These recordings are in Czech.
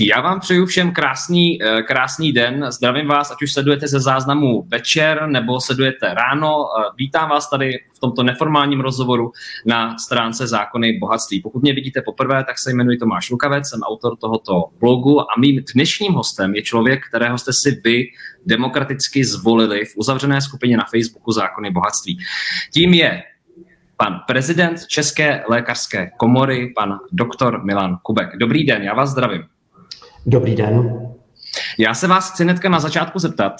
Já vám přeju všem krásný, eh, krásný den. Zdravím vás, ať už sledujete ze záznamu večer nebo sledujete ráno. Eh, vítám vás tady v tomto neformálním rozhovoru na stránce Zákony bohatství. Pokud mě vidíte poprvé, tak se jmenuji Tomáš Lukavec, jsem autor tohoto blogu a mým dnešním hostem je člověk, kterého jste si vy demokraticky zvolili v uzavřené skupině na Facebooku Zákony bohatství. Tím je pan prezident České lékařské komory, pan doktor Milan Kubek. Dobrý den, já vás zdravím. Dobrý den. Já se vás chci hnedka na začátku zeptat,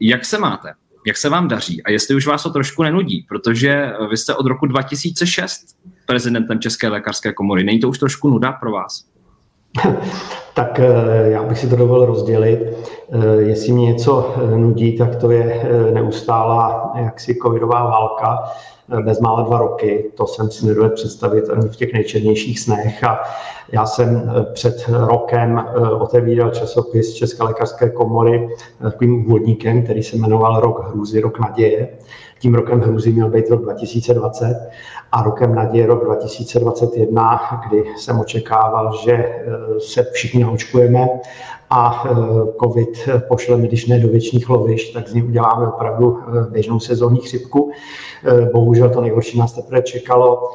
jak se máte? Jak se vám daří? A jestli už vás to trošku nenudí, protože vy jste od roku 2006 prezidentem České lékařské komory. Není to už trošku nuda pro vás? Tak eh, já bych si to dovolil rozdělit. Eh, jestli mě něco eh, nudí, tak to je neustálá jaksi covidová válka, bezmála dva roky. To jsem si nedovedl představit ani v těch nejčernějších snech. A já jsem před rokem otevíral časopis České lékařské komory takovým úvodníkem, který se jmenoval Rok hrůzy, Rok naděje. Tím rokem hrůzy měl být rok 2020 a rokem naděje rok 2021, kdy jsem očekával, že eh, se všichni naočkujeme a eh, covid pošleme, když ne do věčných lovišť, tak z ní uděláme opravdu eh, běžnou sezónní chřipku. Bohužel to nejhorší nás teprve čekalo.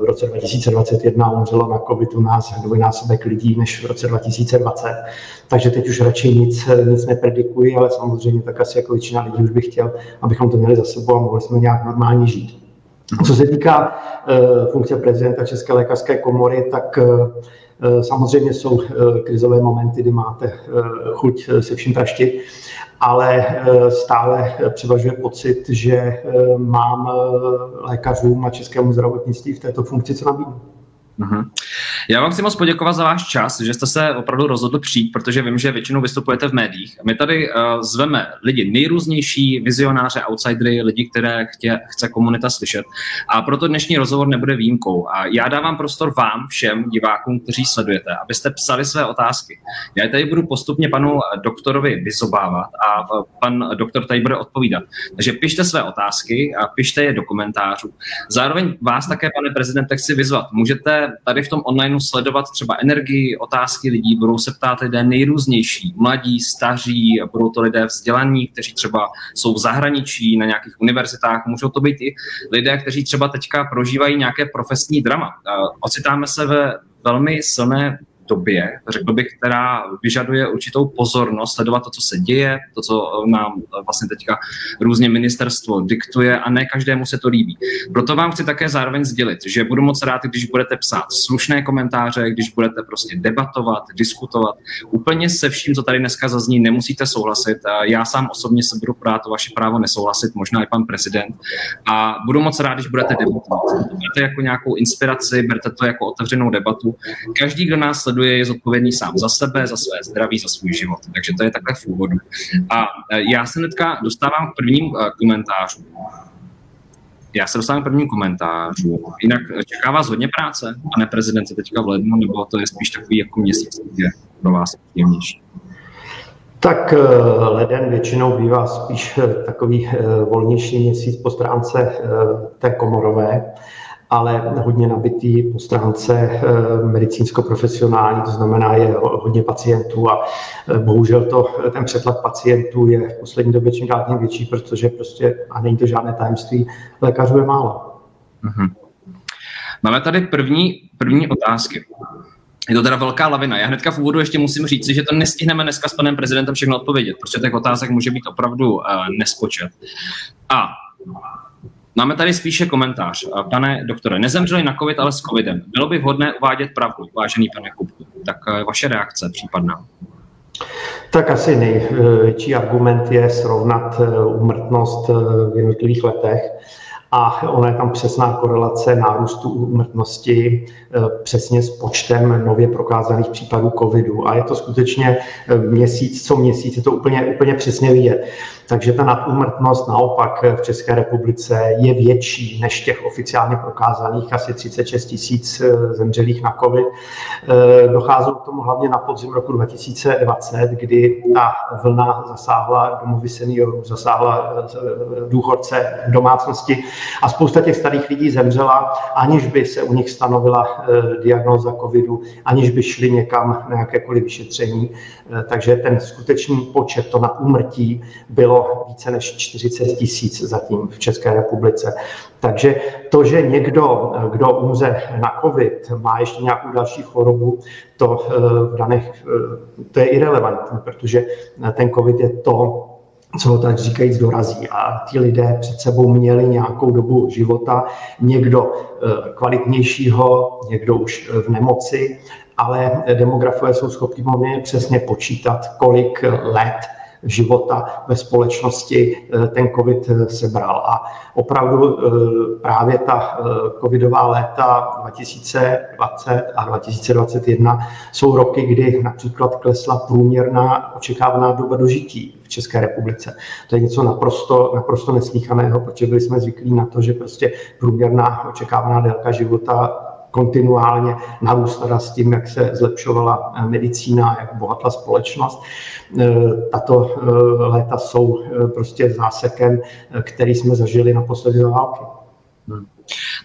V roce 2021 umřelo na covid u nás dvojnásobek lidí než v roce 2020. Takže teď už radši nic, nic nepredikuji, ale samozřejmě tak asi jako většina lidí už bych chtěl, abychom to měli za sebou a mohli jsme nějak normálně žít. Co se týká funkce prezidenta České lékařské komory, tak samozřejmě jsou uh, krizové momenty, kdy máte chuť se vším praštit, ale stále převažuje pocit, že mám lékařům a českému zdravotnictví v této funkci co nabídnout. Mm-hmm. Já vám chci moc poděkovat za váš čas, že jste se opravdu rozhodl přijít, protože vím, že většinou vystupujete v médiích. My tady uh, zveme lidi nejrůznější, vizionáře, outsidery, lidi, které chtě, chce komunita slyšet. A proto dnešní rozhovor nebude výjimkou. A já dávám prostor vám, všem divákům, kteří sledujete, abyste psali své otázky. Já tady budu postupně panu doktorovi vyzobávat a eh, pan doktor tady bude odpovídat. Takže pište své otázky a pište je do komentářů. Zároveň vás také, pane prezidente, chci vyzvat. Můžete tady v tom onlineu sledovat třeba energii, otázky lidí, budou se ptát lidé nejrůznější, mladí, staří, budou to lidé vzdělaní, kteří třeba jsou v zahraničí, na nějakých univerzitách, můžou to být i lidé, kteří třeba teďka prožívají nějaké profesní drama. Ocitáme se ve velmi silné době, řekl bych, která vyžaduje určitou pozornost, sledovat to, co se děje, to, co nám vlastně teďka různě ministerstvo diktuje a ne každému se to líbí. Proto vám chci také zároveň sdělit, že budu moc rád, když budete psát slušné komentáře, když budete prostě debatovat, diskutovat. Úplně se vším, co tady dneska zazní, nemusíte souhlasit. Já sám osobně se budu prát to vaše právo nesouhlasit, možná i pan prezident. A budu moc rád, když budete debatovat. Berte jako nějakou inspiraci, berte to jako otevřenou debatu. Každý, kdo nás sleduje, je zodpovědný sám za sebe, za své zdraví, za svůj život. Takže to je takhle v úvodu. A e, já se hnedka dostávám k prvním e, komentářům. Já se dostávám k prvním komentářům. Jinak e, čeká vás hodně práce, pane prezidence, teďka v lednu, nebo to je spíš takový jako měsíc, je pro vás příjemnější? Tak leden většinou bývá spíš takový volnější měsíc po stránce té komorové ale hodně nabitý po stránce eh, medicínsko-profesionální, to znamená, je hodně pacientů a eh, bohužel to, ten přetlak pacientů je v poslední době čím dál tím větší, protože prostě, a není to žádné tajemství, lékařů je málo. Mm-hmm. Máme tady první, první otázky. Je to teda velká lavina. Já hnedka v úvodu ještě musím říct, že to nestihneme dneska s panem prezidentem všechno odpovědět, protože těch otázek může být opravdu uh, nespočet. A Máme tady spíše komentář. Pane doktore, nezemřeli na COVID, ale s COVIDem. Bylo by vhodné uvádět pravdu, vážený pane Kupku. Tak eh, vaše reakce případná. Tak asi největší argument je srovnat umrtnost eh, v jednotlivých letech a ona je tam přesná korelace nárůstu úmrtnosti přesně s počtem nově prokázaných případů covidu. A je to skutečně měsíc co měsíc, je to úplně, úplně přesně vidět. Takže ta nadúmrtnost naopak v České republice je větší než těch oficiálně prokázaných asi 36 tisíc eh, zemřelých na COVID. Eh, docházelo k tomu hlavně na podzim roku 2020, kdy ta vlna zasáhla domovy seniorů, zasáhla eh, důchodce domácnosti a spousta těch starých lidí zemřela, aniž by se u nich stanovila diagnóza covidu, aniž by šli někam na jakékoliv vyšetření. Takže ten skutečný počet, to na úmrtí, bylo více než 40 tisíc zatím v České republice. Takže to, že někdo, kdo umře na COVID, má ještě nějakou další chorobu, to, eh, v daných, eh, to je irrelevantní, protože ten COVID je to, co ho tak říkajíc dorazí. A ti lidé před sebou měli nějakou dobu života, někdo eh, kvalitnějšího, někdo už v nemoci, ale demografové jsou schopni poměrně přesně počítat, kolik let života ve společnosti eh, ten COVID eh, sebral. A opravdu eh, právě ta covidová léta 2020 a 2021 jsou roky, kdy například klesla průměrná očekávaná doba dožití v České republice. To je něco naprosto, naprosto neslíchaného, protože byli jsme zvyklí na to, že prostě průměrná očekávaná délka života kontinuálně narůstala s tím, jak se zlepšovala medicína, jak bohatla společnost. E, tato e, léta jsou prostě zásekem, který jsme zažili naposledy za války. Hmm.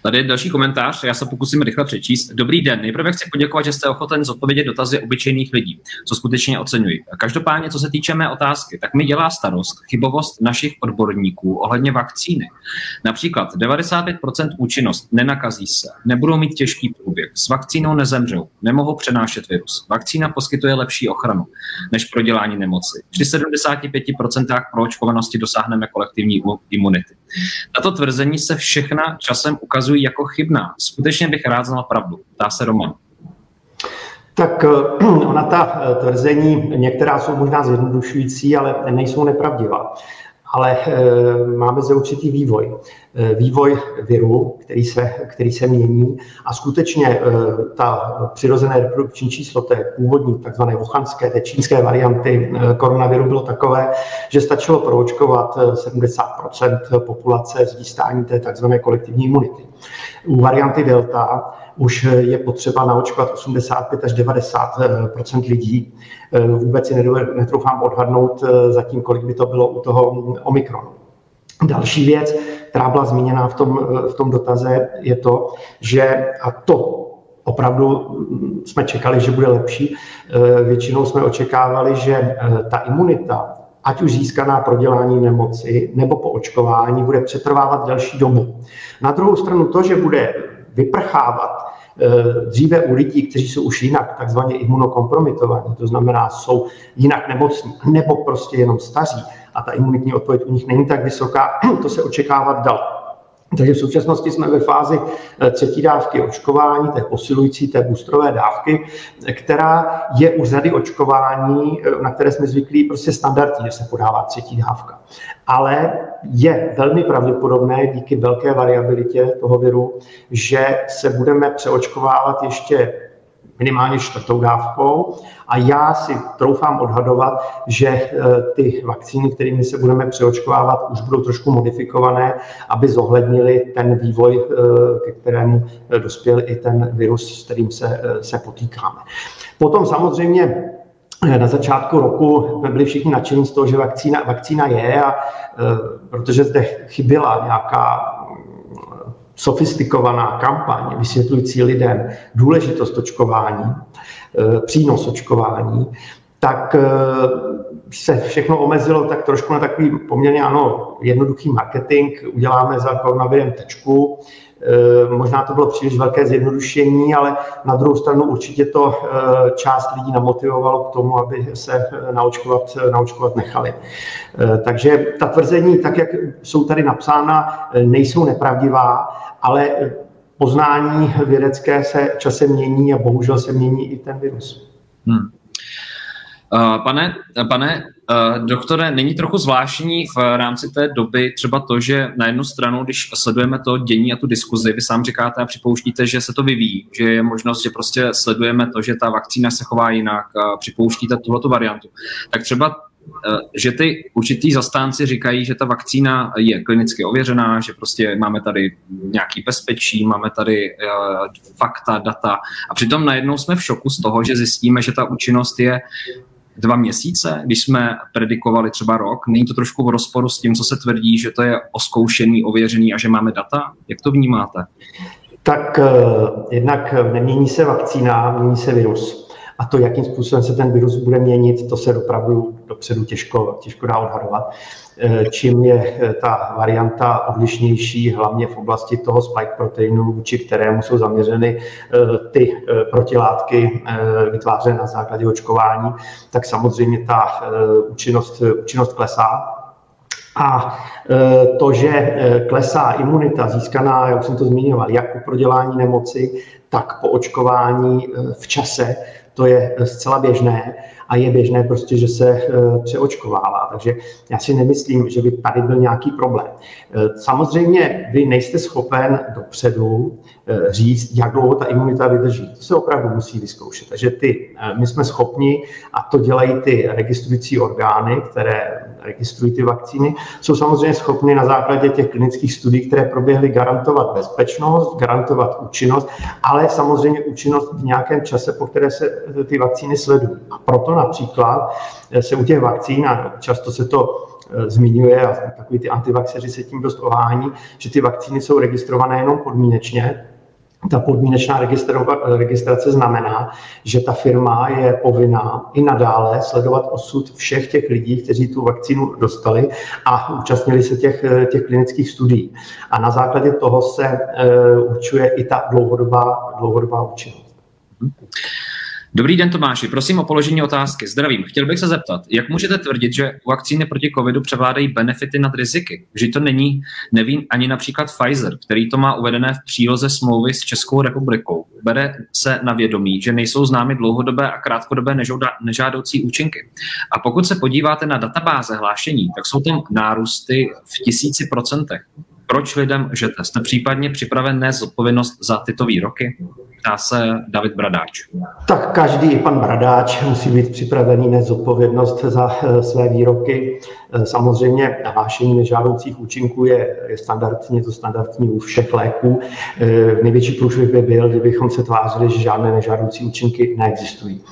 Tady je další komentář, já se pokusím rychle přečíst. Dobrý den, nejprve chci poděkovat, že jste ochoten zodpovědět dotazy obyčejných lidí, co skutečně oceňuji. Každopádně, co se týče mé otázky, tak mi dělá starost chybovost našich odborníků ohledně vakcíny. Například 95% účinnost, nenakazí se, nebudou mít těžký průběh, s vakcínou nezemřou, nemohou přenášet virus. Vakcína poskytuje lepší ochranu než prodělání nemoci. Při 75% proočkovanosti dosáhneme kolektivní imunity. Tato tvrzení se všechna časem ukazují jako chybná. Skutečně bych rád znal pravdu. Ptá se Roman. Tak eh, ona ta eh, tvrzení, některá jsou možná zjednodušující, ale nejsou nepravdivá ale eh, máme zde určitý vývoj. Eh, vývoj viru, který se, který se mění a skutečně eh, ta přirozené reprodukční číslo té původní takzvané wuhanské, té čínské varianty koronaviru bylo takové, že stačilo proočkovat 70% populace z výstání té takzvané kolektivní imunity. U varianty delta už je potřeba naočkovat 85 až 90% lidí. Vůbec si netroufám odhadnout zatím, kolik by to bylo u toho Omikronu. Další věc, která byla zmíněna v tom, v tom dotaze, je to, že a to opravdu jsme čekali, že bude lepší. Většinou jsme očekávali, že ta imunita, ať už získaná pro dělání nemoci nebo po očkování, bude přetrvávat delší dobu. Na druhou stranu to, že bude vyprchávat eh, dříve u lidí, kteří jsou už jinak takzvaně imunokompromitovaní, to znamená, jsou jinak nemocní, nebo prostě jenom staří a ta imunitní odpověď u nich není tak vysoká, to se očekávat dalo. Takže v současnosti jsme ve fázi eh, třetí dávky očkování, té posilující, té boostrové dávky, která je u řady očkování, eh, na které jsme zvyklí prostě standardní, že se podává třetí dávka. Ale je velmi pravděpodobné díky velké variabilitě toho viru, že se budeme přeočkovávat ještě minimálně čtvrtou dávkou a já si troufám odhadovat, že eh, ty vakcíny, kterými se budeme přeočkovávat, už budou trošku modifikované, aby zohlednili ten vývoj, eh, ke kterému eh, dospěl i ten virus, s kterým se, se potýkáme. Potom samozřejmě na začátku roku jsme byli všichni nadšení z toho, že vakcína, vakcína je, a, protože zde chyběla nějaká sofistikovaná kampaň vysvětlující lidem důležitost očkování, přínos očkování, tak e, se všechno omezilo tak trošku na takový poměrně ano, jednoduchý marketing. Uděláme za koronavirem tečku, e, Možná to bylo příliš velké zjednodušení, ale na druhou stranu určitě to část lidí namotivovalo k tomu, aby se naočkovat, naočkovat nechali. Takže ta tvrzení, tak jak jsou tady napsána, nejsou nepravdivá ale poznání vědecké se časem mění a bohužel se mění i ten virus. Hmm. Uh, pane, pane Uh, doktore, není trochu zvláštní v rámci té doby třeba to, že na jednu stranu, když sledujeme to dění a tu diskuzi, vy sám říkáte a připouštíte, že se to vyvíjí, že je možnost, že prostě sledujeme to, že ta vakcína se chová jinak, a připouštíte tuhletu variantu. Tak třeba Eh, že ty určitý zastánci říkají, že ta vakcína je klinicky ověřená, že prostě máme tady nějaký bezpečí, máme tady uh, fakta, data a přitom najednou jsme v šoku z toho, že zjistíme, že ta účinnost je dva měsíce, když jsme predikovali třeba rok. Není to trošku v rozporu s tím, co se tvrdí, že to je oskoušený, ověřený a že máme data? Jak to vnímáte? Tak uh, jednak nemění se vakcína, mění se virus. A to, jakým způsobem se ten virus bude měnit, to se opravdu dopředu těžko, těžko dá odhadovat. Eh, čím je eh, ta varianta odlišnější, hlavně v oblasti toho spike proteinu, vůči kterému jsou zaměřeny eh, ty protilátky vytvářené na základě očkování, tak samozřejmě ta účinnost, účinnost klesá. A to, že klesá imunita získaná, jak jsem to zmiňoval, jak po prodělání nemoci, tak po očkování v čase, to je zcela běžné a je běžné prostě, že se eh, přeočkovává. Takže já si nemyslím, že by tady byl nějaký problém. Eh, samozřejmě vy nejste schopen dopředu eh, říct, jak dlouho ta imunita vydrží. To se opravdu musí vyzkoušet. Takže ty, my jsme schopni, a to dělají ty registrující orgány, které registrují ty vakcíny, jsou samozřejmě schopni na základě těch klinických studií, které proběhly, garantovat bezpečnost, garantovat účinnost, ale samozřejmě účinnost v nějakém čase, po které se ty vakcíny sledují. A proto například se u těch vakcín, a často se to e, zmiňuje a takový ty antivaxeři se tím dost ohání, že ty vakcíny jsou registrované jenom podmínečně, ta podmínečná registrace znamená, že ta firma je povinná i nadále sledovat osud všech těch lidí, kteří tu vakcínu dostali a účastnili se těch, těch klinických studií. A na základě toho se určuje i ta dlouhodobá, dlouhodobá účinnost. Dobrý den Tomáši, prosím o položení otázky. Zdravím. Chtěl bych se zeptat, jak můžete tvrdit, že u vakcíny proti covidu převládají benefity nad riziky? Že to není, nevím ani například Pfizer, který to má uvedené v příloze smlouvy s Českou republikou. Bere se na vědomí, že nejsou známy dlouhodobé a krátkodobé nežádoucí účinky. A pokud se podíváte na databáze hlášení, tak jsou tam nárůsty v tisíci procentech. Proč lidem žete? Jste případně připraven nést odpovědnost za tyto výroky? Ptá se David Bradáč. Tak každý pan Bradáč musí být připravený nést odpovědnost za eh, své výroky. Eh, samozřejmě navášení nežádoucích účinků je, je standardní, to standardní u všech léků. Eh, největší průšvih by byl, kdybychom se tvářili, že žádné nežádoucí účinky neexistují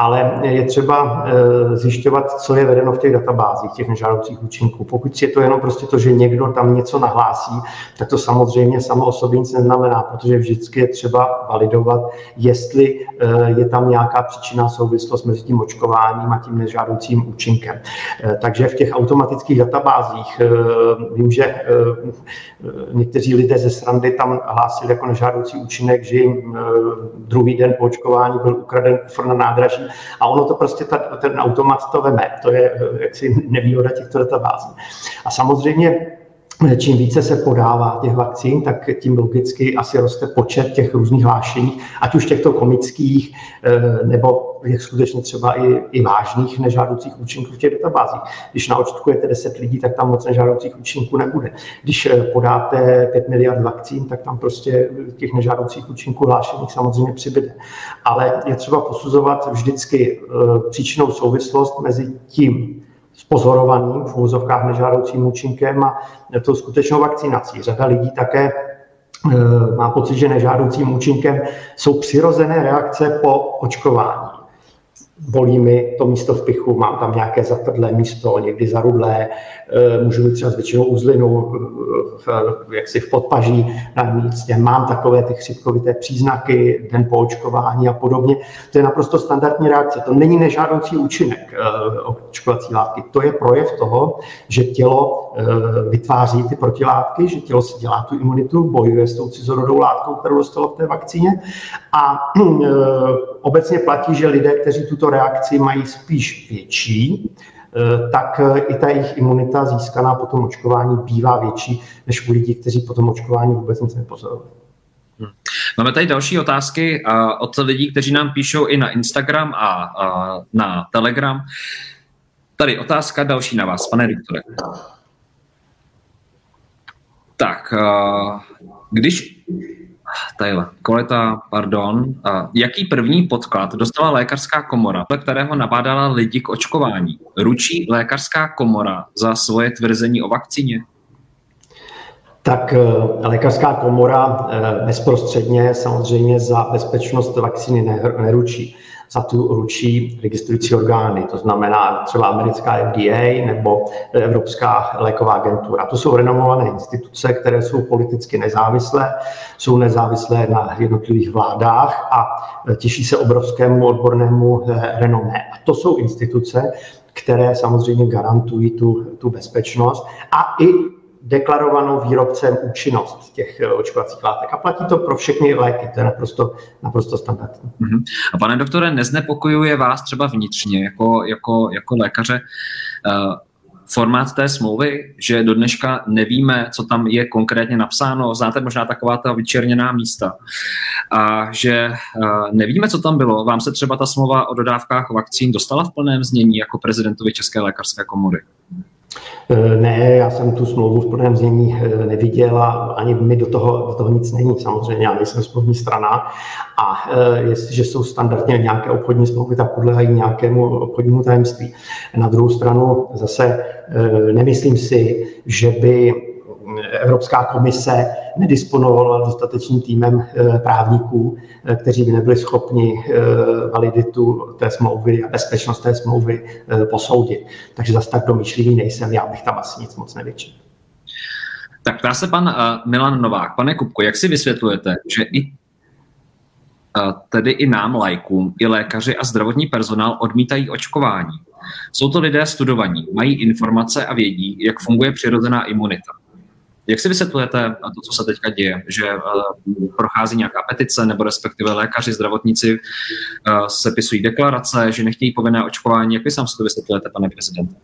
ale je třeba eh, zjišťovat, co je vedeno v těch databázích těch nežádoucích účinků. Pokud je to jenom prostě to, že někdo tam něco nahlásí, tak to samozřejmě samo o sobě nic neznamená, protože vždycky je třeba validovat, jestli eh, je tam nějaká příčina souvislost mezi tím očkováním a tím nežádoucím účinkem. Eh, takže v těch automatických databázích vím, že někteří lidé ze srandy tam hlásili jako nežádoucí účinek, že jim druhý den po očkování byl ukraden kufr na nádraží a ono to prostě, ta, ten automat to veme. To je eh, jaksi nevýhoda těchto databází. A samozřejmě čím více se podává těch vakcín, tak tím logicky asi roste počet těch různých hlášení, ať už těchto komických, eh, nebo je skutečně třeba i, i vážných nežádoucích účinků v těch databázích. Když naočkujete 10 lidí, tak tam moc nežádoucích účinků nebude. Když eh, podáte 5 miliard vakcín, tak tam prostě těch nežádoucích účinků hlášených samozřejmě přibyde. Ale je třeba posuzovat vždycky eh, příčinou souvislost mezi tím, spozorovaným v úzovkách nežádoucím účinkem a tou skutečnou vakcinací. Řada lidí také eh, má pocit, že nežádoucím účinkem jsou přirozené reakce po očkování bolí mi to místo v pichu, mám tam nějaké zatvrdlé místo, někdy zarudlé, eh, můžu mít třeba zvětšenou uzlinu v, jaksi v podpaží na místě, mám takové ty chřipkovité příznaky, den po očkování a podobně. To je naprosto standardní reakce. To není nežádoucí účinek eh, očkovací látky. To je projev toho, že tělo eh, vytváří ty protilátky, že tělo si dělá tu imunitu, bojuje s tou cizorodou látkou, kterou dostalo v té vakcíně. A obecně platí, že lidé, kteří tuto reakci mají spíš větší, eh, tak eh, i ta jejich imunita získaná po tom očkování bývá větší, než u lidí, kteří po tom očkování vůbec nic nepozorovali. Hmm. Máme tady další otázky od lidí, kteří nám píšou i na Instagram a na Telegram. Tady otázka další na vás, pane doktore. Tak, když Tadyhle, koleta, pardon. Jaký první podklad dostala lékařská komora, dle kterého nabádala lidi k očkování? Ručí lékařská komora za svoje tvrzení o vakcíně? Tak eh, lékařská komora eh, bezprostředně samozřejmě za bezpečnost vakcíny neručí za tu ručí registrující orgány, to znamená třeba americká FDA nebo Evropská léková agentura. To jsou renomované instituce, které jsou politicky nezávislé, jsou nezávislé na jednotlivých vládách a těší se obrovskému odbornému eh, renomé. A to jsou instituce, které samozřejmě garantují tu, tu bezpečnost a i deklarovanou výrobcem účinnost těch eh, očkovacích látek. A platí to pro všechny léky, to je naprosto, naprosto standardní. Uh-huh. A pane doktore, neznepokojuje vás třeba vnitřně jako, jako, jako lékaře uh, formát té smlouvy, že do dneška nevíme, co tam je konkrétně napsáno, znáte možná taková ta vyčerněná místa a že uh, nevíme, co tam bylo. Vám se třeba ta smlouva o dodávkách vakcín dostala v plném znění jako prezidentovi České lékařské komory? Eh, ne, já jsem tu smlouvu v plném znění eh, neviděl a ani mi do toho, do toho nic není. Samozřejmě já nejsem smluvní strana a eh, jestliže jsou standardně nějaké obchodní smlouvy, tak podléhají nějakému obchodnímu tajemství. Na druhou stranu zase nemyslím si, že by Evropská komise nedisponovala dostatečným týmem eh, právníků, eh, kteří by nebyli schopni eh, validitu té smlouvy a bezpečnost té smlouvy posoudit. Takže zase tak domýšlivý nejsem, já bych tam asi nic moc nevětšil. Tak ptá se pan Milan Novák. Pane Kupko, jak si vysvětlujete, že i tedy i nám, lajkům, i lékaři a zdravotní personál odmítají očkování. Jsou to lidé studovaní, mají informace a vědí, jak funguje přirozená imunita. Jak si vysvětlujete to, co se teďka děje, že eh, prochází nějaká petice, nebo respektive lékaři, zdravotníci eh, sepisují deklarace, že nechtějí povinné očkování? Jak vy sám si to vysvětlujete, pane prezidente?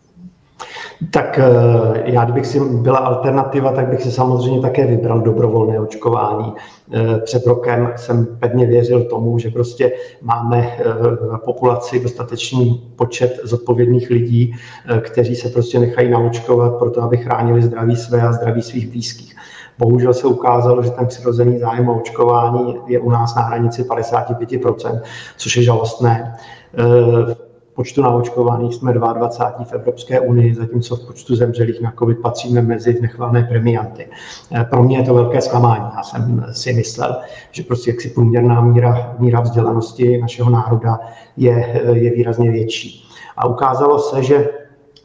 Tak eh, já, kdybych si byla alternativa, tak bych si samozřejmě také vybral dobrovolné očkování. Eh, před rokem jsem pevně věřil tomu, že prostě máme eh, v populaci dostatečný počet zodpovědných lidí, kteří se prostě nechají naočkovat proto, aby chránili zdraví své a zdraví svých blízkých. Bohužel se ukázalo, že ten přirozený zájem o očkování je u nás na hranici 55%, což je žalostné počtu naočkovaných jsme 22 v Evropské unii, zatímco v počtu zemřelých na COVID patříme mezi nechvalné premianty. Eh, pro mě je to velké zklamání. Já jsem si myslel, že prostě jaksi průměrná míra, míra vzdělanosti našeho národa je, eh, je výrazně větší. A ukázalo se, že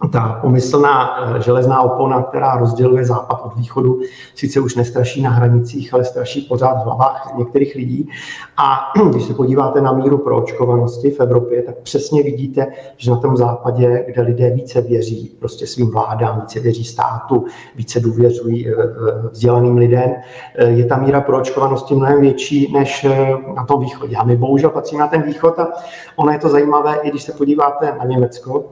ta pomyslná eh, železná opona, která rozděluje západ od východu, sice už nestraší na hranicích, ale straší pořád v hlavách některých lidí. A když se podíváte na míru proočkovanosti v Evropě, tak přesně vidíte, že na tom západě, kde lidé více věří prostě svým vládám, více věří státu, více důvěřují eh, eh, vzdělaným lidem, je ta míra proočkovanosti mnohem větší než na tom východě. A my bohužel patříme na ten východ a ono je to zajímavé, i když se podíváte na Německo,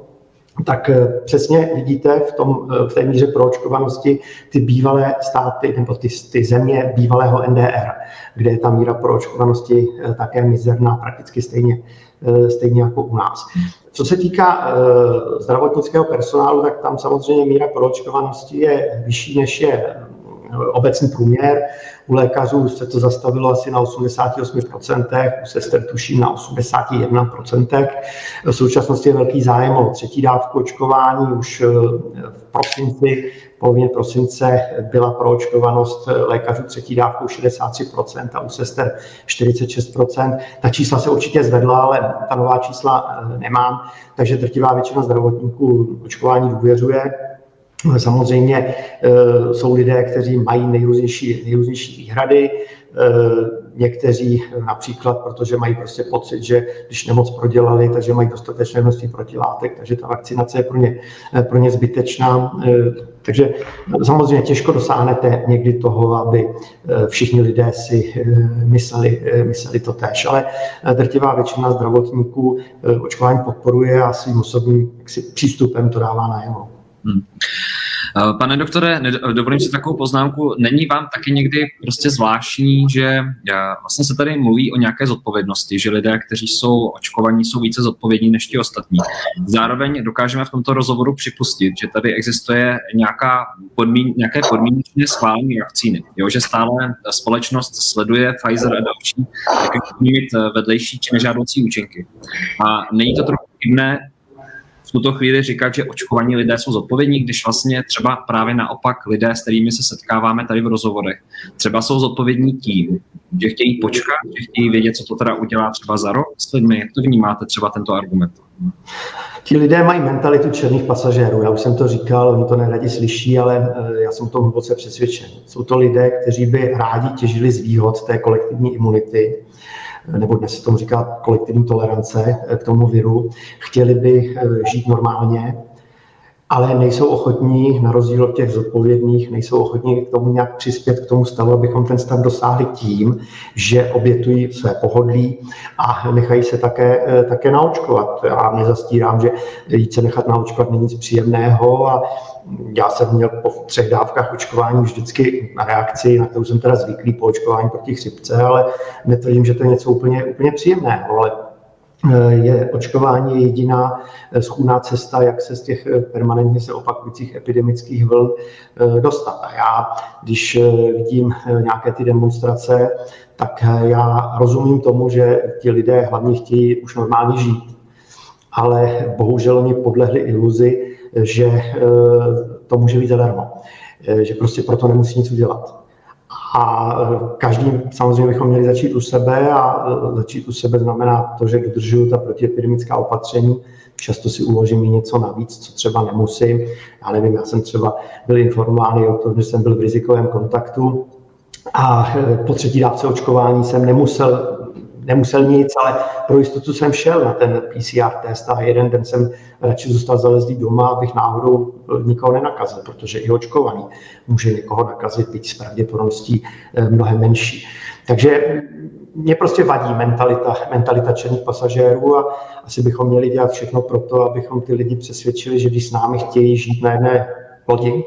tak eh, přesně vidíte v, tom, eh, v té míře proočkovanosti ty bývalé státy nebo ty, ty země bývalého NDR, kde je ta míra proočkovanosti eh, také mizerná, prakticky stejně, stejně jako u nás. Co se týká zdravotnického personálu, tak tam samozřejmě míra proočkovanosti je vyšší než je obecný průměr. U lékařů se to zastavilo asi na 88%, u sester tuším na 81%. V současnosti je velký zájem o třetí dávku očkování. Už eh, v prosinci, polovině prosince byla proočkovanost lékařů třetí dávkou 63% a u sester 46%. Ta čísla se určitě zvedla, ale ta nová čísla eh, nemám, takže drtivá většina zdravotníků očkování důvěřuje. Samozřejmě eh, jsou lidé, kteří mají nejrůznější, nejrůznější výhrady, eh, někteří například, protože mají prostě pocit, že když nemoc prodělali, takže mají dostatečné množství protilátek, takže ta vakcinace je pro ně, eh, pro ně zbytečná. Takže samozřejmě těžko dosáhnete někdy toho, aby všichni lidé si mysleli, mysleli to tež, ale drtivá většina zdravotníků očkování podporuje a svým osobním přístupem to dává najevo. Hmm. Eh, pane doktore, dovolím si takovou poznámku. Není vám taky někdy prostě zvláštní, že eh, vlastně se tady mluví o nějaké zodpovědnosti, že lidé, kteří jsou očkovaní, jsou více zodpovědní než ti ostatní. Zároveň dokážeme v tomto rozhovoru připustit, že tady existuje nějaká podmín, nějaké podmínečné schválení vakcíny. Jo, že stále společnost sleduje Pfizer a další, jak mít vedlejší či nežádoucí účinky. A není to trochu chybné v tuto chvíli říkat, že očkovaní lidé jsou zodpovědní, když vlastně třeba právě naopak lidé, s kterými se setkáváme tady v rozhovorech, třeba jsou zodpovědní tím, že chtějí počkat, že chtějí vědět, co to teda udělá třeba za rok s lidmi. Jak to vnímáte třeba tento argument? Ti lidé mají mentalitu černých pasažérů. Já už jsem to říkal, oni to neradi slyší, ale eh, já jsem o tom hluboce přesvědčen. Jsou to lidé, kteří by rádi těžili z výhod té kolektivní imunity nebo dnes se tomu říká kolektivní tolerance eh, k tomu viru, chtěli by eh, žít normálně, ale nejsou ochotní, na rozdíl od těch zodpovědných, nejsou ochotní k tomu nějak přispět k tomu stavu, abychom ten stav dosáhli tím, že obětují své pohodlí a nechají se také, eh, také naočkovat. Já nezastírám, že jít se nechat naočkovat není nic příjemného a já jsem měl po třech dávkách očkování vždycky na reakci, na kterou jsem teda zvyklý po očkování proti chřipce, ale netvrdím, že to je něco úplně, úplně příjemného, ale eh, je očkování jediná eh, schůdná cesta, jak se z těch eh, permanentně se opakujících epidemických vln dostat. A já, když vidím nějaké ty demonstrace, tak já rozumím tomu, že ti lidé hlavně chtějí už normálně žít. Ale bohužel oni podlehli iluzi, že eh, to může být zadarmo, eh, že prostě proto nemusí nic udělat. A eh, každý samozřejmě bychom měli začít u sebe a začít u sebe znamená to, že dodržuju ta protiepidemická opatření, často si uložím i něco navíc, co třeba nemusím. Já nevím, já jsem třeba byl informován o tom, že jsem byl v rizikovém kontaktu a po třetí dávce očkování jsem nemusel nemusel nic, ale pro jistotu jsem šel na ten PCR test a jeden den jsem radši zůstal zalezlý doma, abych náhodou nikoho nenakazil, protože i očkovaný může někoho nakazit, byť s pravděpodobností eh, mnohem menší. Takže mě prostě vadí mentalita, mentalita černých pasažérů a asi bychom měli dělat všechno pro to, abychom ty lidi přesvědčili, že když s námi chtějí žít na jedné lodi,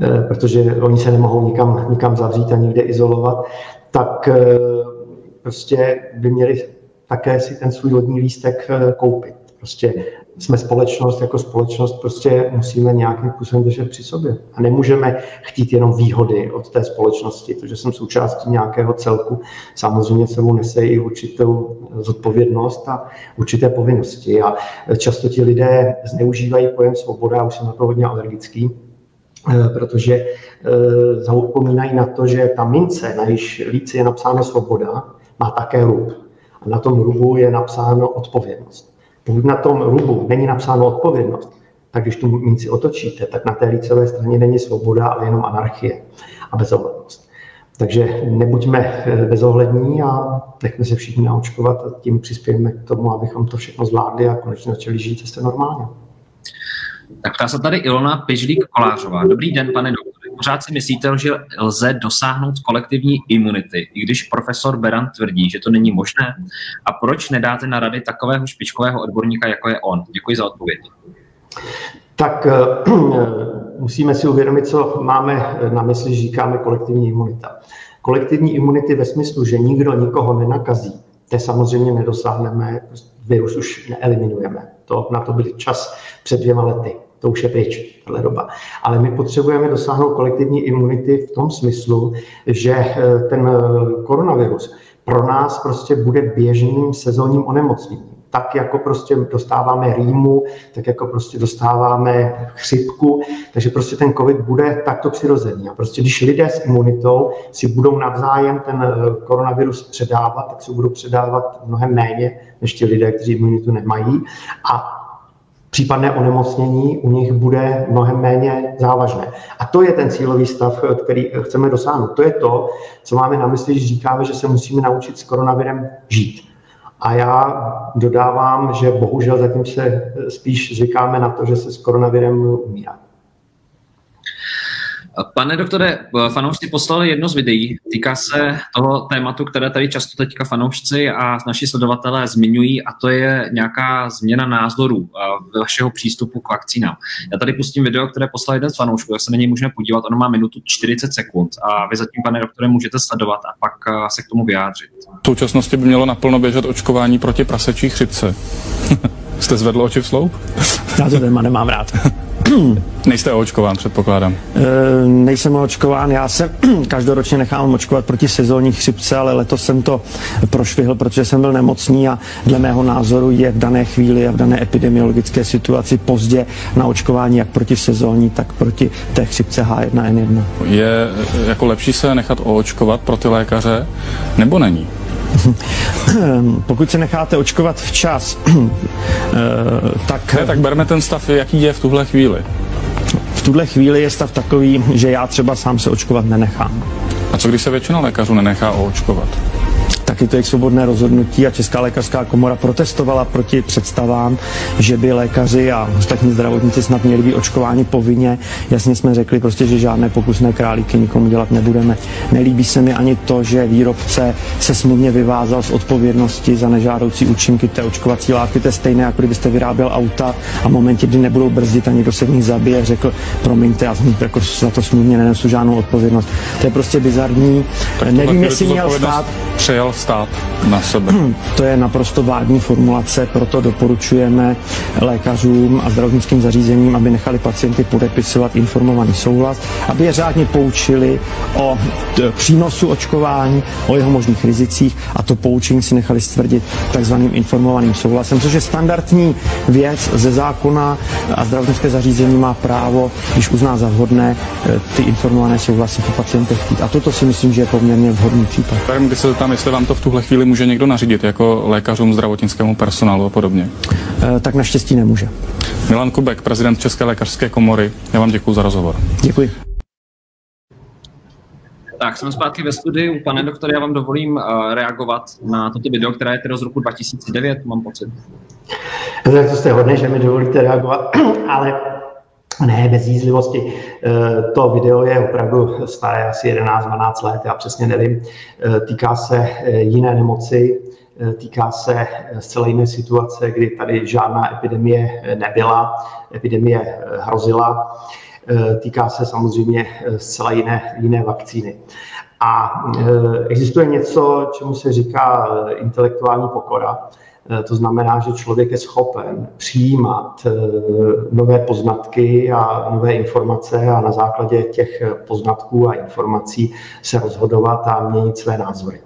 eh, protože oni se nemohou nikam, nikam zavřít a nikde izolovat, tak eh, prostě by měli také si ten svůj lodní lístek eh, koupit. Prostě jsme společnost, jako společnost prostě musíme nějakým způsobem držet při sobě. A nemůžeme chtít jenom výhody od té společnosti, protože jsem součástí nějakého celku. Samozřejmě sebou nese i určitou zodpovědnost a určité povinnosti. A často ti lidé zneužívají pojem svoboda, už jsem na to hodně alergický, eh, protože eh, zapomínají na to, že ta mince, na jejíž líci je napsáno svoboda, má také rub. A na tom rubu je napsáno odpovědnost. Pokud na tom rubu není napsáno odpovědnost, tak když tu minci otočíte, tak na té lícové straně není svoboda, ale jenom anarchie a bezohlednost. Takže nebuďme eh, bezohlední a nechme se všichni naočkovat a tím přispějeme k tomu, abychom to všechno zvládli a konečně začali žít zase normálně. Tak ptá se tady Ilona Pižlík Kolářová. Dobrý den, pane doktor pořád si myslíte, že lze dosáhnout kolektivní imunity, i když profesor Beran tvrdí, že to není možné? A proč nedáte na rady takového špičkového odborníka, jako je on? Děkuji za odpověď. Tak eh, musíme si uvědomit, co máme na mysli, že říkáme kolektivní imunita. Kolektivní imunity ve smyslu, že nikdo nikoho nenakazí, to samozřejmě nedosáhneme, virus už neeliminujeme. To, na to byl čas před dvěma lety to už je pryč, tahle doba. Ale my potřebujeme dosáhnout kolektivní imunity v tom smyslu, že eh, ten eh, koronavirus pro nás prostě bude běžným sezónním onemocněním. Tak jako prostě dostáváme rýmu, tak jako prostě dostáváme chřipku, takže prostě ten covid bude takto přirozený. A prostě když lidé s imunitou si budou navzájem ten eh, koronavirus předávat, tak se budou předávat mnohem méně než ti lidé, kteří imunitu nemají. A případné onemocnění u nich bude mnohem méně závažné. A to je ten cílový stav, který chceme dosáhnout. To je to, co máme na mysli, když říkáme, že se musíme naučit s koronavirem žít. A já dodávám, že bohužel zatím se spíš zvykáme na to, že se s koronavirem umírá. Pane doktore, fanoušci poslali jedno z videí, týká se toho tématu, které tady často teďka fanoušci a naši sledovatelé zmiňují a to je nějaká změna názorů vašeho přístupu k vakcínám. Já tady pustím video, které poslal jeden z fanoušků, jak se na něj můžeme podívat, ono má minutu 40 sekund a vy zatím, pane doktore, můžete sledovat a pak se k tomu vyjádřit. V současnosti by mělo naplno běžet očkování proti prasečí chřipce. Jste zvedl oči v sloup? Já to téma nemám rád. Nejste očkován, předpokládám. E, nejsem očkován, já se každoročně nechám očkovat proti sezónní chřipce, ale letos jsem to prošvihl, protože jsem byl nemocný a dle mého názoru je v dané chvíli a v dané epidemiologické situaci pozdě na očkování jak proti sezónní, tak proti té chřipce H1N1. Je jako lepší se nechat oočkovat pro ty lékaře, nebo není? Pokud se necháte očkovat včas, eh, tak... Ne, tak berme ten stav, jaký je v tuhle chvíli. V tuhle chvíli je stav takový, že já třeba sám se očkovat nenechám. A co když se většina lékařů nenechá oočkovat? Tak je to jejich svobodné rozhodnutí a Česká lékařská komora protestovala proti představám, že by lékaři a ostatní zdravotníci snad měli být očkováni povinně. Jasně jsme řekli prostě, že žádné pokusné králíky nikomu dělat nebudeme. Nelíbí se mi ani to, že výrobce se smluvně vyvázal z odpovědnosti za nežádoucí účinky té očkovací látky. To je stejné, jako kdybyste vyráběl auta a v momentě, kdy nebudou brzdit a někdo se v nich zabije, řekl, promiňte, já jsem jako za to smluvně nenesu žádnou odpovědnost. To je prostě bizarní. Nevím, jestli měl stát. Stát na sebe. Hmm, to je naprosto vágní formulace, proto doporučujeme lékařům a zdravotnickým zařízením, aby nechali pacienty podepisovat informovaný souhlas, aby je řádně poučili o přínosu očkování, o jeho možných rizicích a to poučení si nechali stvrdit takzvaným informovaným souhlasem, což je standardní věc ze zákona a zdravotnické zařízení má právo, když uzná za vhodné, eh, ty informované souhlasy po pacientech chtít. A toto si myslím, že je poměrně vhodný případ. Když se tam, jestli vám to v tuhle chvíli může někdo nařídit, jako lékařům, zdravotnickému personálu a podobně? E, tak naštěstí nemůže. Milan Kubek, prezident České lékařské komory, já vám děkuji za rozhovor. Děkuji. Tak, jsme zpátky ve studiu. Pane doktore, já vám dovolím uh, reagovat na toto video, které je tedy z roku 2009, mám pocit. Tak to jste hodně, že mi dovolíte reagovat, ale ne, bez jízlivosti. Eh, to video je opravdu staré, asi 11-12 let, já přesně nevím. Eh, týká se eh, jiné nemoci, týká se zcela jiné situace, kdy tady žádná epidemie nebyla, epidemie hrozila. Týká se samozřejmě zcela jiné, jiné vakcíny. A existuje něco, čemu se říká intelektuální pokora. Eh, to znamená, že člověk je schopen přijímat eh, nové poznatky a nové informace a na základě těch poznatků a informací se rozhodovat a měnit své názory.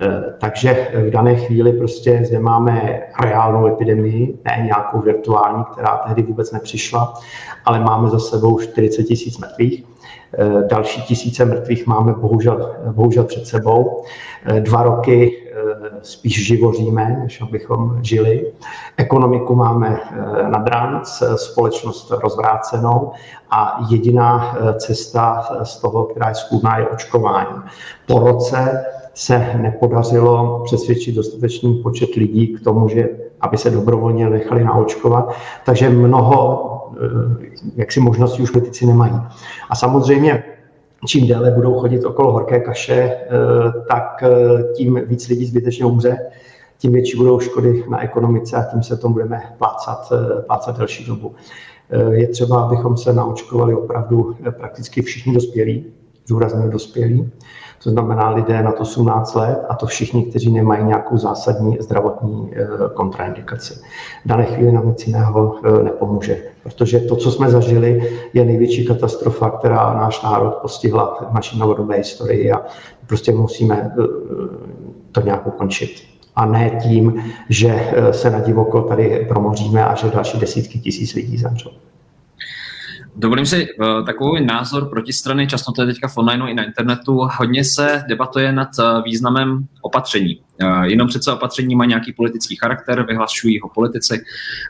Eh, takže v dané chvíli prostě zde máme reálnou epidemii, ne nějakou virtuální, která tehdy vůbec nepřišla, ale máme za sebou 40 tisíc mrtvých. Další tisíce mrtvých máme bohužel, bohužel před sebou. Dva roky spíš živoříme, než abychom žili. Ekonomiku máme eh, nad rámec, společnost rozvrácenou a jediná eh, cesta z toho, která je schůdná, je očkování. Po roce se nepodařilo přesvědčit dostatečný počet lidí k tomu, že aby se dobrovolně nechali naočkovat. Takže mnoho eh, jak si možností už politici nemají. A samozřejmě čím déle budou chodit okolo horké kaše, eh, tak eh, tím víc lidí zbytečně umře, tím větší budou škody na ekonomice a tím se tomu budeme plácat, eh, plácat delší dobu. Je třeba, abychom se naočkovali opravdu prakticky všichni dospělí, zúrazně dospělí, to znamená lidé nad 18 let a to všichni, kteří nemají nějakou zásadní zdravotní eh, kontraindikaci. V dané chvíli nám nic jiného eh, nepomůže, protože to, co jsme zažili, je největší katastrofa, která náš národ postihla v naší novodobé historii a prostě musíme eh, to nějak ukončit a ne tím, že se na divoko tady promoříme a že další desítky tisíc lidí zemřou. Dovolím si uh, takový názor protistrany, často to je teďka v onlineu i na internetu. Hodně se debatuje nad uh, významem opatření. Uh, jenom přece opatření má nějaký politický charakter, vyhlašují ho politici.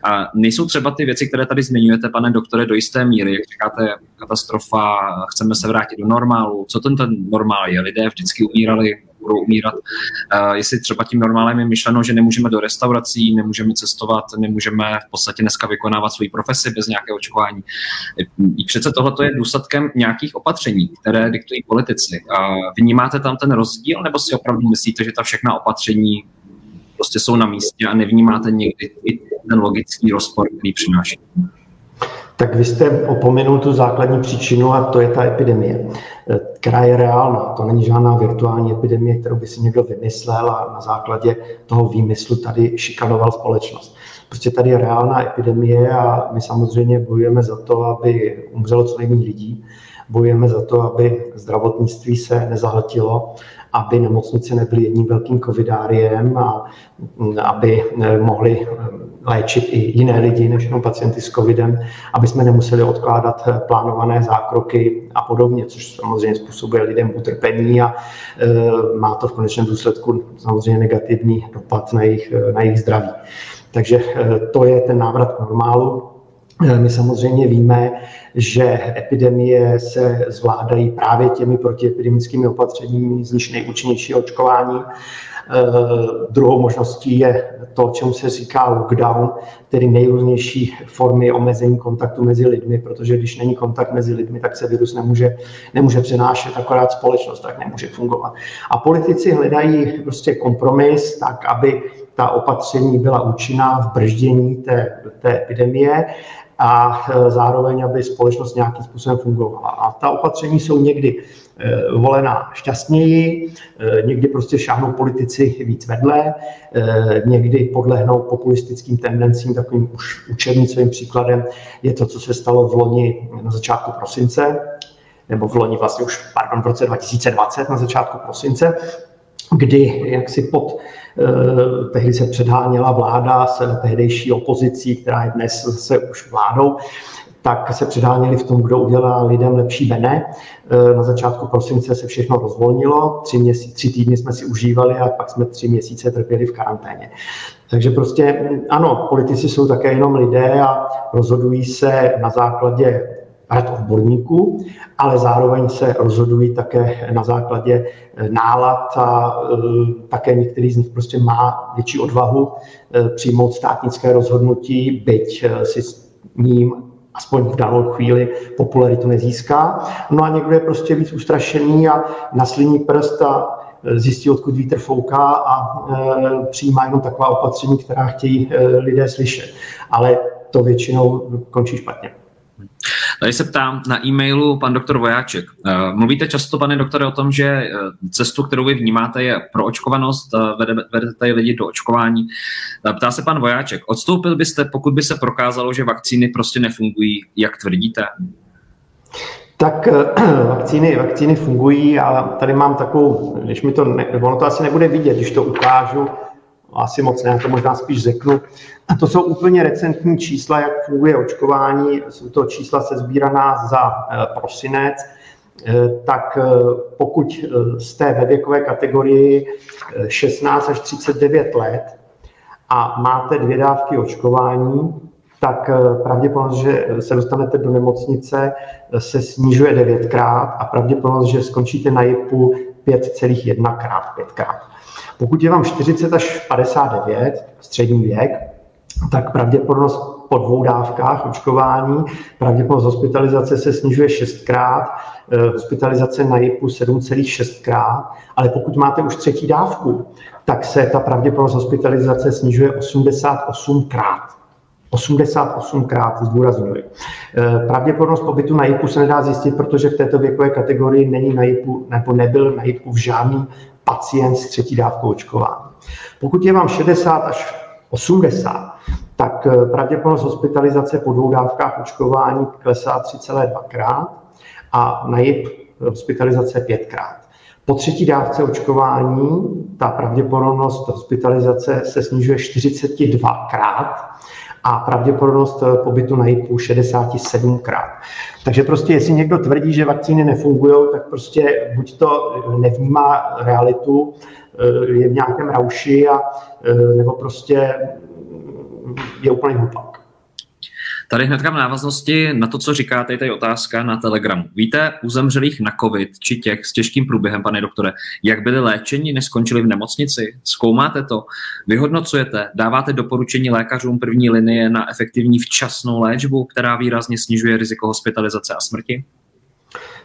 A nejsou třeba ty věci, které tady zmiňujete, pane doktore, do jisté míry, jak říkáte, katastrofa, chceme se vrátit do normálu. Co ten, ten normál je? Lidé vždycky umírali budou umírat. Uh, jestli třeba tím normálem je myšleno, že nemůžeme do restaurací, nemůžeme cestovat, nemůžeme v podstatě dneska vykonávat svoji profesi bez nějakého očkování. I přece tohle je důsledkem nějakých opatření, které diktují politici. Uh, vnímáte tam ten rozdíl, nebo si opravdu myslíte, že ta všechna opatření prostě jsou na místě a nevnímáte někdy i ten logický rozpor, který přináší? Tak vy jste opomenul tu základní příčinu a to je ta epidemie, která je reálná. To není žádná virtuální epidemie, kterou by si někdo vymyslel a na základě toho výmyslu tady šikanoval společnost. Prostě tady je reálná epidemie a my samozřejmě bojujeme za to, aby umřelo co nejméně lidí. Bojujeme za to, aby zdravotnictví se nezahltilo, aby nemocnice nebyly jedním velkým covidáriem a aby mohli léčit i jiné lidi než jenom pacienty s covidem, aby jsme nemuseli odkládat plánované zákroky a podobně, což samozřejmě způsobuje lidem utrpení a má to v konečném důsledku samozřejmě negativní dopad na jejich, na jejich zdraví. Takže to je ten návrat k normálu. E, my samozřejmě víme, že epidemie se zvládají právě těmi protiepidemickými opatřeními, z nich nejúčinnější očkování. Uh, druhou možností je to, čemu se říká lockdown, tedy nejrůznější formy omezení kontaktu mezi lidmi, protože když není kontakt mezi lidmi, tak se virus nemůže, nemůže přenášet, akorát společnost tak nemůže fungovat. A politici hledají prostě kompromis tak, aby ta opatření byla účinná v brždění té, té epidemie a e, zároveň, aby společnost nějakým způsobem fungovala. A ta opatření jsou někdy e, volená šťastněji, e, někdy prostě šáhnou politici víc vedle, někdy podlehnou populistickým tendencím, takovým už učebnicovým příkladem je to, co se stalo v loni na začátku prosince, nebo v loni vlastně už, pardon, v roce 2020 na začátku prosince, kdy jaksi pod tehdy se předháněla vláda s tehdejší opozicí, která je dnes zase už vládou, tak se předháněli v tom, kdo udělá lidem lepší bene. Eh, na začátku prosince se všechno rozvolnilo, tři, měsíc, tři týdny jsme si užívali a pak jsme tři měsíce trpěli v karanténě. Takže prostě ano, politici jsou také jenom lidé a rozhodují se na základě rad odborníků, ale zároveň se rozhodují také na základě eh, nálad a eh, také některý z nich prostě má větší odvahu eh, přijmout státnické rozhodnutí, byť si s ním aspoň v danou chvíli popularitu nezíská. No a někdo je prostě víc ustrašený a naslíní prst a zjistí, odkud vítr fouká a přijímá jenom taková opatření, která chtějí lidé slyšet. Ale to většinou končí špatně. Tady se ptám na e-mailu pan doktor Vojáček. Eh, mluvíte často, pane doktore, o tom, že eh, cestu, kterou vy vnímáte, je pro očkovanost, vedete tady lidi do očkování. Eh, ptá se pan Vojáček, odstoupil byste, pokud by se prokázalo, že vakcíny prostě nefungují, jak tvrdíte? Tak vakcíny, vakcíny fungují a tady mám takovou, když mi to, ne, ono to asi nebude vidět, když to ukážu, asi moc ne, já to možná spíš řeknu. A to jsou úplně recentní čísla, jak funguje očkování. Jsou to čísla sezbíraná za eh, prosinec. Eh, tak eh, pokud jste ve věkové kategorii 16 až 39 let a máte dvě dávky očkování, tak pravděpodobnost, že se dostanete do nemocnice, se snižuje devětkrát a pravděpodobnost, že skončíte na JIPu 5,1 krát, pětkrát. Pokud je vám 40 až 59, střední věk, tak pravděpodobnost po dvou dávkách očkování, pravděpodobnost hospitalizace se snižuje šestkrát, eh, hospitalizace na JIPu 7,6krát, ale pokud máte už třetí dávku, tak se ta pravděpodobnost hospitalizace snižuje 88krát. 88krát zdůrazňuji. Eh, pravděpodobnost pobytu na JIPu se nedá zjistit, protože v této věkové kategorii není na JIPu, nebo nebyl na JIPu v žádný pacient s třetí dávkou očkování. Pokud je vám 60 až 80, tak eh, pravděpodobnost hospitalizace po dvou dávkách očkování klesá 3,2 krát a na JIP hospitalizace pětkrát. Po třetí dávce očkování ta pravděpodobnost hospitalizace se snižuje 42 krát a pravděpodobnost eh, pobytu na JIPu 67 krát. Takže prostě, jestli někdo tvrdí, že vakcíny nefungují, tak prostě buď to nevnímá realitu, eh, je v nějakém rauši, a, eh, nebo prostě je úplně hlupák. Tady hnedka v návaznosti na to, co říkáte, je tady otázka na Telegramu. Víte u zemřelých na COVID či těch s těžkým průběhem, pane doktore, jak byli léčeni, než skončili v nemocnici? Zkoumáte to? Vyhodnocujete? Dáváte doporučení lékařům první linie na efektivní včasnou léčbu, která výrazně snižuje riziko hospitalizace a smrti?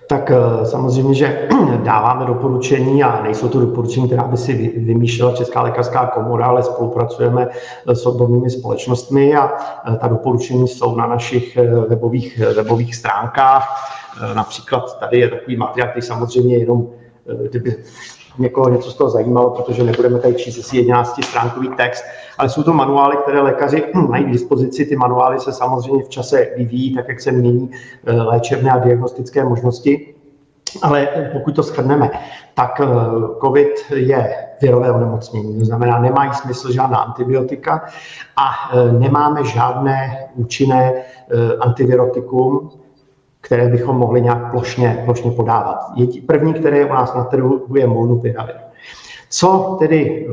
Tak eh, samozřejmě, že dáváme doporučení a nejsou to doporučení, která by si vymýšlela Česká lékařská komora, ale spolupracujeme eh, s odbornými společnostmi a eh, ta doporučení jsou na našich webových, webových stránkách. Například tady je takový materiál, který samozřejmě jenom, kdyby někoho něco z toho zajímalo, protože nebudeme tady číst asi 11 stránkový text, ale jsou to manuály, které lékaři mají k dispozici. Ty manuály se samozřejmě v čase vyvíjí, tak jak se mění eh, léčebné a diagnostické možnosti. Ale pokud to shrneme, tak eh, COVID je virové onemocnění. To znamená, nemají smysl žádná antibiotika a eh, nemáme žádné účinné antivirotikum, které bychom mohli nějak plošně, plošně podávat. První, které je u nás na trhu, je molnupiravir. Co tedy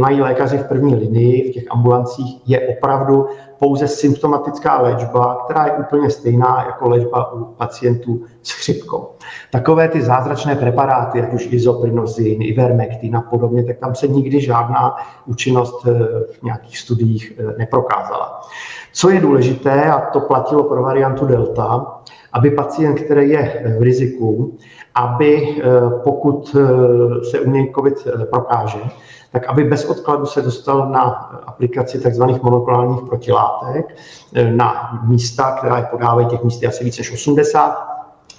mají lékaři v první linii v těch ambulancích, je opravdu pouze symptomatická léčba, která je úplně stejná jako léčba u pacientů s chřipkou. Takové ty zázračné preparáty, ať už izoprinozin, ivermectin a podobně, tak tam se nikdy žádná účinnost eh, v nějakých studiích eh, neprokázala. Co je důležité, a to platilo pro variantu Delta, aby pacient, který je v riziku, aby eh, pokud eh, se u něj COVID eh, prokáže, tak aby bez odkladu se dostal na aplikaci tzv. monoklonálních protilátek na místa, která podávají, těch míst je asi více než 80,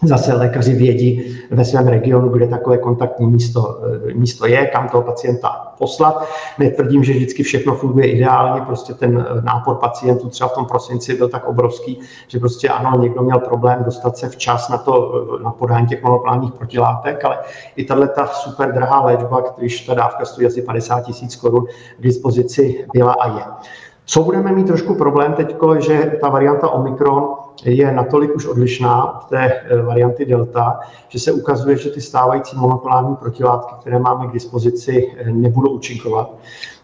Zase lékaři vědí ve svém regionu, kde takové kontaktní místo, eh, místo je, kam toho pacienta poslat. Netvrdím, že vždycky všechno funguje ideálně, prostě ten eh, nápor pacientů třeba v tom prosinci byl tak obrovský, že prostě ano, někdo měl problém dostat se včas na, to, eh, na podání těch monoklánních protilátek, ale i tahle ta super drahá léčba, když ta dávka stojí asi 50 tisíc korun, k dispozici byla a je. Co budeme mít trošku problém teď, že ta varianta Omikron je natolik už odlišná od té eh, varianty Delta, že se ukazuje, že ty stávající monoklonální protilátky, které máme k dispozici, eh, nebudou účinkovat.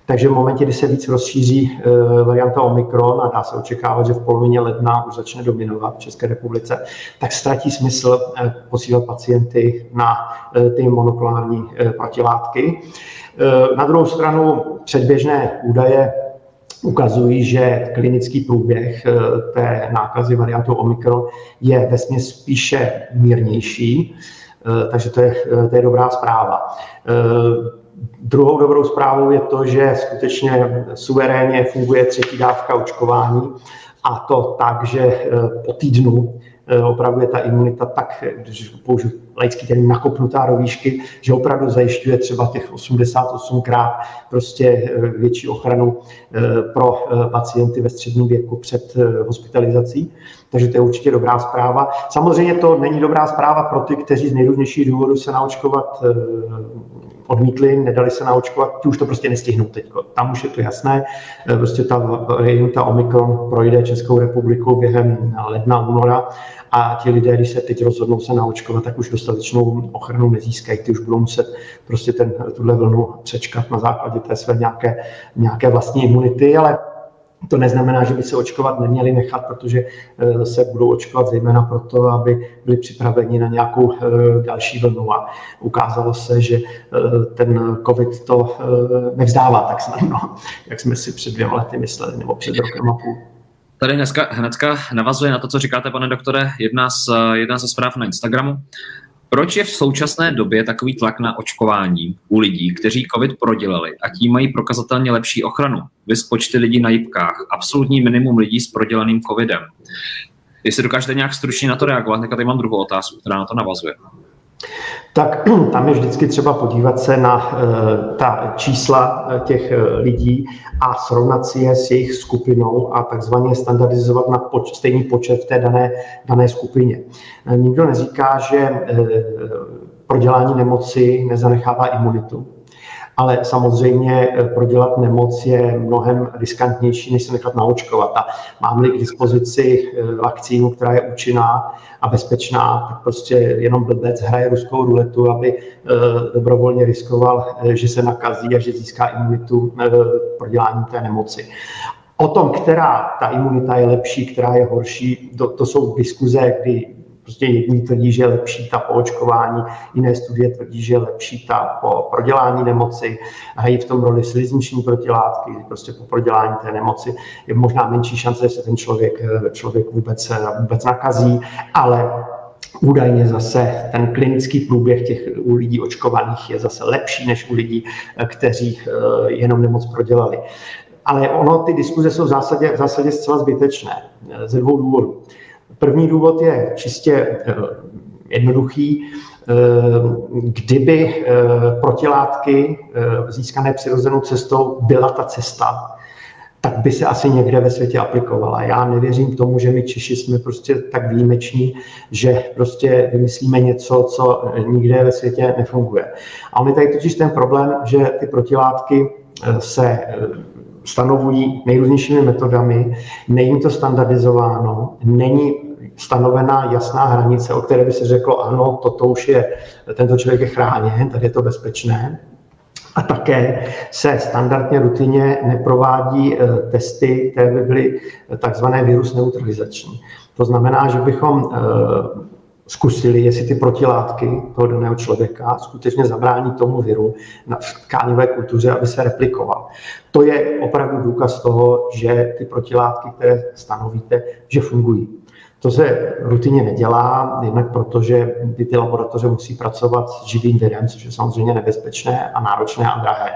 Takže v momentě, kdy se víc rozšíří eh, varianta Omikron a dá se očekávat, že v polovině ledna už začne dominovat v České republice, tak ztratí smysl posílat pacienty na ty monoklonální protilátky. Na druhou stranu předběžné údaje ukazují, že klinický průběh eh, té nákazy variantou Omikron je ve spíše mírnější, eh, takže to je, eh, to je dobrá zpráva. Druhou dobrou zprávou je to, že skutečně suverénně funguje třetí dávka očkování a to tak, že po týdnu opravdu je ta imunita tak, když použiju laický termín, nakopnutá do výšky, že opravdu zajišťuje třeba těch 88krát prostě eh, větší ochranu eh, pro eh, pacienty ve středním věku před hospitalizací. Takže to je určitě dobrá zpráva. Samozřejmě to není dobrá zpráva pro ty, kteří z nejrůznějších důvodů se naočkovat odmítli, nedali se naočkovat, ti už to prostě nestihnou teď. Tam už je to jasné. Prostě ta varianta Omikron projde Českou republikou během ledna, února a ti lidé, když se teď rozhodnou se naočkovat, tak už dostatečnou ochranu nezískají. Ty už budou muset prostě ten, tuhle vlnu přečkat na základě té své nějaké, nějaké vlastní imunity, ale to neznamená, že by se očkovat neměli nechat, protože eh, se budou očkovat zejména proto, aby byli připraveni na nějakou eh, další vlnu. A ukázalo se, že eh, ten COVID to nevzdává tak snadno, jak jsme si před dvěma lety mysleli, nebo před rokem a půl. Tady hnedka, hnedka navazuje na to, co říkáte, pane doktore, jedna z, jedna ze zpráv na Instagramu. Proč je v současné době takový tlak na očkování u lidí, kteří COVID prodělali a tím mají prokazatelně lepší ochranu? Vys počty lidí na jibkách, absolutní minimum lidí s prodělaným COVIDem. Jestli dokážete nějak stručně na to reagovat, tak tady mám druhou otázku, která na to navazuje tak tam je vždycky třeba podívat se na uh, ta čísla eh, těch uh, lidí a srovnat si je s jejich skupinou a takzvaně standardizovat na poč- stejný počet v té dané, dané skupině. Nikdo neříká, že prodělání nemoci nezanechává imunitu ale samozřejmě eh, prodělat nemoc je mnohem riskantnější, než se nechat naočkovat. A mám-li k dispozici eh, vakcínu, která je účinná a bezpečná, tak prostě jenom blbec hraje ruskou ruletu, aby eh, dobrovolně riskoval, že se nakazí a že získá imunitu prodělání té nemoci. O tom, která ta imunita je lepší, která je horší, to, to jsou diskuze, kdy Prostě jedni tvrdí, že je lepší ta po očkování, jiné studie tvrdí, že je lepší ta po prodělání nemoci, hrají v tom roli slizniční protilátky, prostě po prodělání té nemoci je možná menší šance, že se ten člověk, člověk vůbec, vůbec nakazí, ale Údajně zase ten klinický průběh těch u lidí očkovaných je zase lepší než u lidí, kteří eh, jenom nemoc prodělali. Ale ono, ty diskuze jsou v zásadě, v zásadě zcela zbytečné eh, ze dvou důvodů. První důvod je čistě eh, jednoduchý. Eh, kdyby eh, protilátky získané přirozenou cestou byla ta cesta, tak by se asi někde ve světě aplikovala. Já nevěřím tomu, že my Češi jsme prostě tak výjimeční, že prostě vymyslíme něco, co nikde ve světě nefunguje. A je tady totiž ten problém, že ty protilátky se stanovují nejrůznějšími metodami, není to standardizováno, není stanovená jasná hranice, o které by se řeklo, ano, toto už je, tento člověk je chráněn, tady je to bezpečné. A také se standardně rutině neprovádí eh, testy, které by byly takzvané virus neutralizační. To znamená, že bychom eh, zkusili, jestli ty protilátky toho daného člověka skutečně zabrání tomu viru na tkáňové kultuře, aby se replikoval. To je opravdu důkaz toho, že ty protilátky, které stanovíte, že fungují. To se rutině nedělá, jednak protože ty, ty laboratoře musí pracovat s živým virem, což je samozřejmě nebezpečné a náročné a drahé.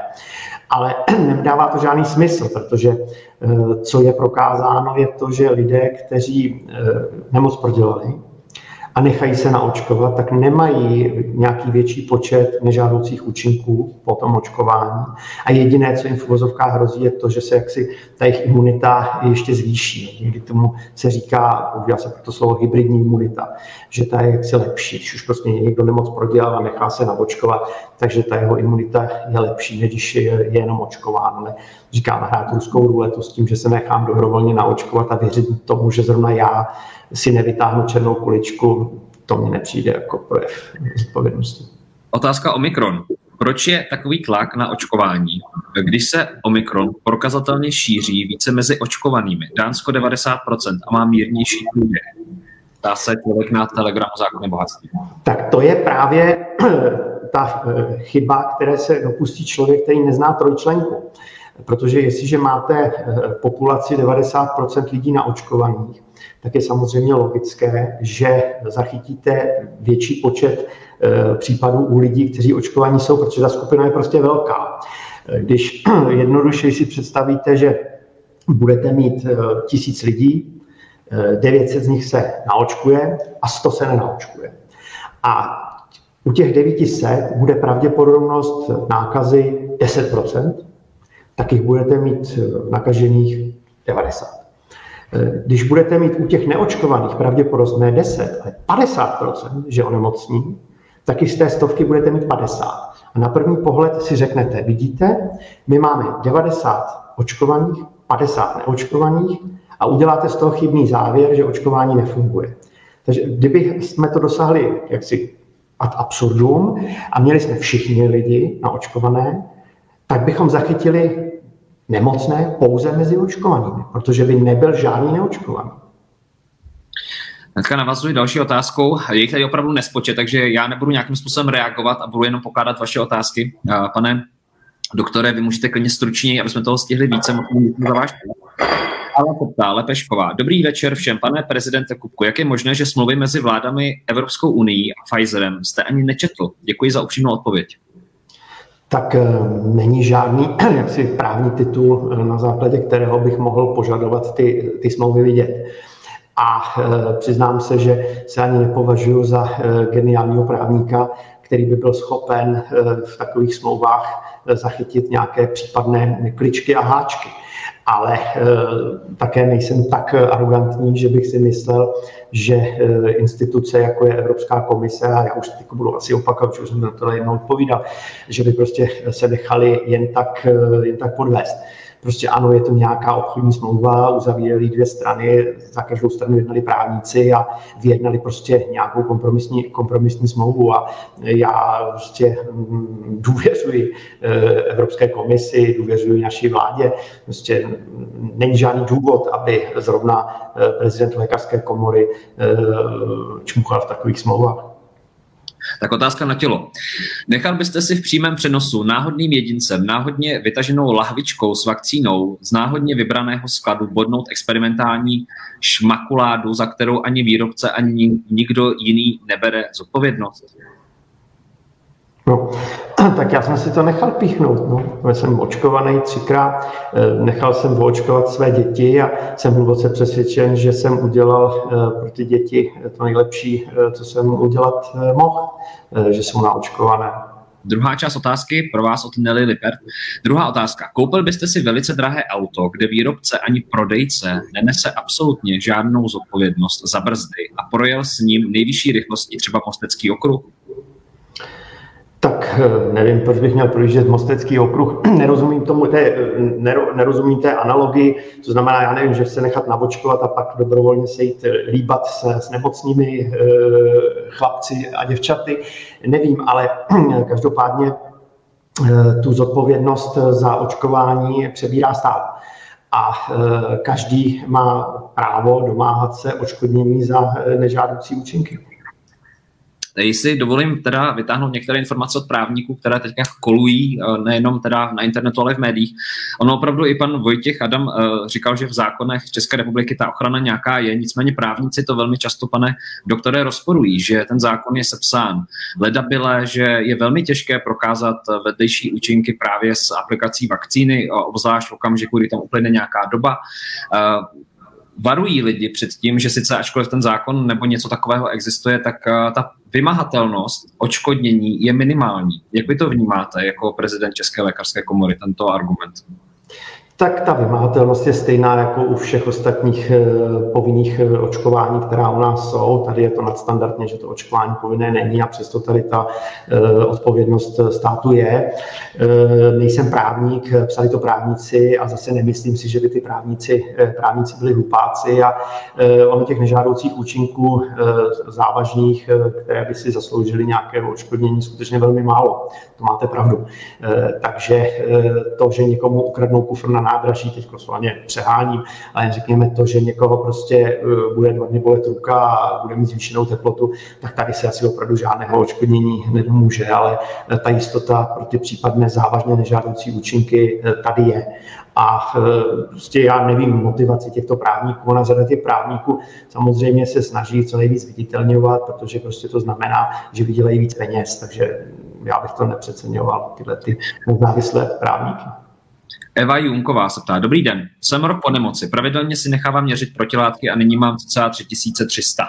Ale nedává to žádný smysl, protože eh, co je prokázáno, je to, že lidé, kteří eh, nemoc prodělali, a nechají se naočkovat, tak nemají nějaký větší počet nežádoucích účinků po tom očkování. A jediné, co jim v uvozovkách hrozí, je to, že se jaksi ta jejich imunita ještě zvýší. Někdy tomu se říká, používá se proto slovo hybridní imunita, že ta je jaksi lepší. Když už prostě někdo nemoc prodělal a nechá se naočkovat, takže ta jeho imunita je lepší, než když je, je jenom očkován. Ale říkám, hrát ruskou ruletu s tím, že se nechám dobrovolně naočkovat a věřit tomu, že zrovna já si nevytáhnu černou kuličku, to mi nepřijde jako projev zodpovědnosti. Otázka Omikron. Proč je takový tlak na očkování, když se Omikron prokazatelně šíří více mezi očkovanými? Dánsko 90% a má mírnější průběh. Dá se člověk na Telegramu zákony bohatství. Tak to je právě ta eh, chyba, které se dopustí člověk, který nezná trojčlenku. Protože jestliže máte eh, populaci 90% lidí na očkovaných, tak je samozřejmě logické, že zachytíte větší počet eh, případů u lidí, kteří očkovaní jsou, protože ta skupina je prostě velká. Když jednoduše si představíte, že budete mít eh, tisíc lidí, 900 z nich se naočkuje a 100 se nenaočkuje. A u těch 900 bude pravděpodobnost nákazy 10%, tak jich budete mít nakažených 90. Když budete mít u těch neočkovaných pravděpodobnost ne 10, ale 50%, že onemocní, tak i z té stovky budete mít 50. A na první pohled si řeknete, vidíte, my máme 90 očkovaných, 50 neočkovaných a uděláte z toho chybný závěr, že očkování nefunguje. Takže kdyby jsme to dosáhli jaksi ad absurdum a měli jsme všichni lidi naočkované, tak bychom zachytili nemocné pouze mezi očkovanými, protože by nebyl žádný neočkovaný. Hnedka navazuji další otázkou. Je tady opravdu nespočet, takže já nebudu nějakým způsobem reagovat a budu jenom pokládat vaše otázky. Pane doktore, vy můžete klidně stručněji, aby jsme toho stihli více. Ale poptá Lepešková. Dobrý večer všem, pane prezidente Kupku. Jak je možné, že smlouvy mezi vládami Evropskou unii a Pfizerem jste ani nečetl? Děkuji za upřímnou odpověď tak eh, není žádný jaksi právní titul, eh, na základě kterého bych mohl požadovat ty, ty smlouvy vidět. A e, přiznám se, že se ani nepovažuji za geniálního právníka, který by byl schopen v takových smlouvách zachytit nějaké případné kličky a háčky ale eh, také nejsem tak arrogantní, že bych si myslel, že eh, instituce, jako je Evropská komise, a já už teď budu asi opakovat, že už jsem na to jednou odpovídal, že by prostě se nechali jen tak, eh, jen tak podvést. Prostě ano, je to nějaká obchodní smlouva, uzavíraly dvě strany, za každou stranu jednali právníci a vyjednali prostě nějakou kompromisní, kompromisní smlouvu a já prostě mm, důvěřuji eh, Evropské komisi, důvěřuji naší vládě. Prostě není žádný důvod, aby zrovna eh, prezident lékařské komory čmuchal v takových smlouvách. Tak otázka na tělo. Nechal byste si v přímém přenosu náhodným jedincem, náhodně vytaženou lahvičkou s vakcínou z náhodně vybraného skladu bodnout experimentální šmakuládu, za kterou ani výrobce, ani nikdo jiný nebere zodpovědnost? No, tak já jsem si to nechal píchnout. No. Já jsem očkovaný třikrát, eh, nechal jsem očkovat své děti a jsem hluboce přesvědčen, že jsem udělal eh, pro ty děti to nejlepší, eh, co jsem udělat mohl, že jsou naočkované. Druhá část otázky pro vás od Nelly Lippert. Druhá otázka. Koupil byste si velice drahé auto, kde výrobce ani prodejce nenese absolutně žádnou zodpovědnost za brzdy a projel s ním nejvyšší rychlostí třeba Mostecký okruh? Tak eh, nevím, proč bych měl projíždět Mostecký okruh. Nerozumím tomu, té, nerozumím té analogii, to znamená, já nevím, že se nechat navočkovat a pak dobrovolně se jít líbat se, s nemocnými eh, chlapci a děvčaty. Nevím, ale každopádně eh, tu zodpovědnost za očkování přebírá stát. A každý má právo domáhat se očkodnění za nežádoucí účinky. Tady si dovolím teda vytáhnout některé informace od právníků, které teďka kolují eh, nejenom teda na internetu, ale v médiích. Ono opravdu i pan Vojtěch Adam eh, říkal, že v zákonech České republiky ta ochrana nějaká je, nicméně právníci to velmi často, pane doktore, rozporují, že ten zákon je sepsán ledabile, že je velmi těžké prokázat vedlejší účinky právě s aplikací vakcíny, obzvlášť v okamžiku, kdy tam uplyne nějaká doba eh, varují lidi před tím, že sice ačkoliv ten zákon nebo něco takového existuje, tak ta vymahatelnost očkodnění je minimální. Jak vy to vnímáte jako prezident České lékařské komory, tento argument? Tak ta vymahatelnost je stejná jako u všech ostatních eh, povinných eh, očkování, která u nás jsou. Tady je to nadstandardně, že to očkování povinné není a přesto tady ta eh, odpovědnost státu je. Nejsem právník, psali to právníci a zase nemyslím si, že by ty právníci, právníci byli hlupáci a ono těch nežádoucích účinků závažných, které by si zasloužili nějaké očkodnění, skutečně velmi málo. To máte pravdu. Takže to, že někomu ukradnou kufr na nádraží, teď slovaně přeháním, ale řekněme to, že někoho prostě eh, bude dva dny bolet ruka a bude mít zvýšenou teplotu, tak tady se asi opravdu žádného očkodnění nedomůže, ale eh, ta jistota pro ty případné závažné nežádoucí účinky eh, tady je. A prostě já nevím motivaci těchto právníků, ona řada těch právníků samozřejmě se snaží co nejvíc viditelňovat, protože prostě to znamená, že vydělají víc peněz, takže já bych to nepřeceňoval, tyhle ty nezávislé právníky. Eva Junková se ptá, dobrý den, jsem rok po nemoci, pravidelně si nechávám měřit protilátky a nyní mám cca 3300.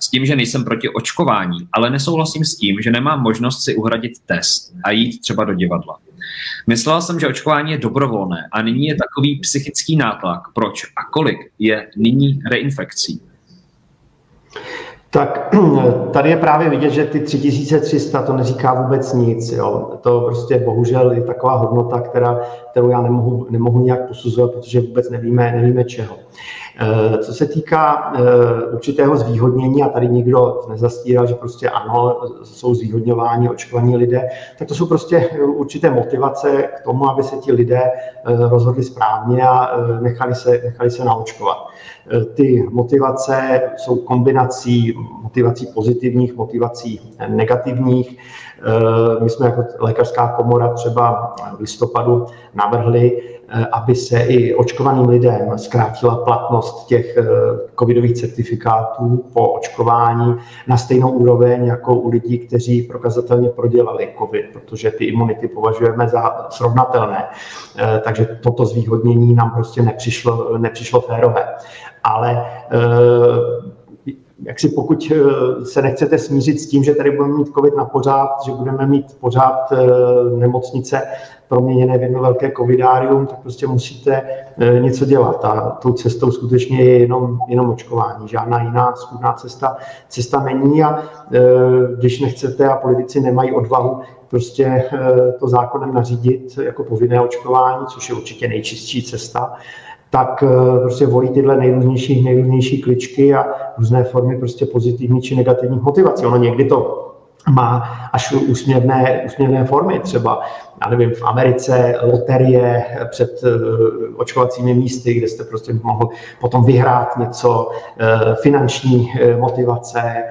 S tím, že nejsem proti očkování, ale nesouhlasím s tím, že nemám možnost si uhradit test a jít třeba do divadla. Myslela jsem, že očkování je dobrovolné a nyní je takový psychický nátlak. Proč a kolik je nyní reinfekcí? Tak tady je právě vidět, že ty 3300 to neříká vůbec nic. Jo. To prostě bohužel je taková hodnota, která, kterou já nemohu, nemohu nějak posuzovat, protože vůbec nevíme, nevíme čeho. Eh, co se týká eh, určitého zvýhodnění, a tady nikdo nezastírá, že prostě ano, jsou zvýhodňováni očkovaní lidé, tak to jsou prostě určité motivace k tomu, aby se ti lidé eh, rozhodli správně a nechali se, nechali se naočkovat. Ty motivace jsou kombinací motivací pozitivních, motivací negativních. My jsme jako lékařská komora třeba v listopadu navrhli, Eh, aby se i očkovaným lidem zkrátila platnost těch eh, covidových certifikátů po očkování na stejnou úroveň jako u lidí, kteří prokazatelně prodělali covid, protože ty imunity považujeme za srovnatelné. Eh, takže toto zvýhodnění nám prostě nepřišlo, nepřišlo férové. Ale jak si pokud se nechcete smířit s tím, že tady budeme mít covid na pořád, že budeme mít pořád nemocnice proměněné v jedno velké covidárium, tak prostě musíte eh, něco dělat. A tou cestou skutečně je jenom, jenom očkování. Žádná jiná schůdná cesta, cesta není a eh, když nechcete a politici nemají odvahu prostě to zákonem nařídit jako povinné očkování, což je určitě nejčistší cesta, tak prostě volí tyhle nejrůznější, nejrůznější kličky a různé formy prostě pozitivní či negativních motivací. Ono někdy to má až úsměvné, úsměvné formy. Třeba, já nevím, v Americe loterie před uh, očkovacími místy, kde jste prostě mohl potom vyhrát něco, uh, finanční uh, motivace,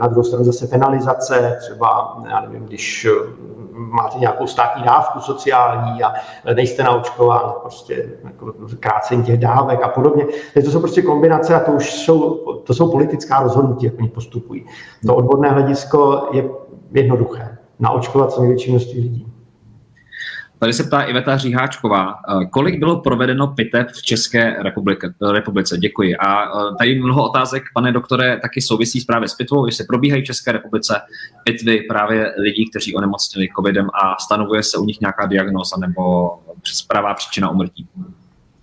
na druhou stranu zase penalizace, třeba, já nevím, když máte nějakou státní dávku sociální a nejste naočkován, prostě jako krácení těch dávek a podobně. To jsou prostě kombinace a to už jsou, to jsou politická rozhodnutí, jak oni postupují. To odborné hledisko je jednoduché. Naočkovat co největší množství lidí. Tady se ptá Iveta Říháčková, eh, kolik bylo provedeno pitev v České republice? republice? Děkuji. A eh, tady mnoho otázek, pane doktore, taky souvisí právě s pitvou, jestli probíhají v České republice pitvy právě lidí, kteří onemocnili covidem a stanovuje se u nich nějaká diagnóza nebo pravá příčina umrtí.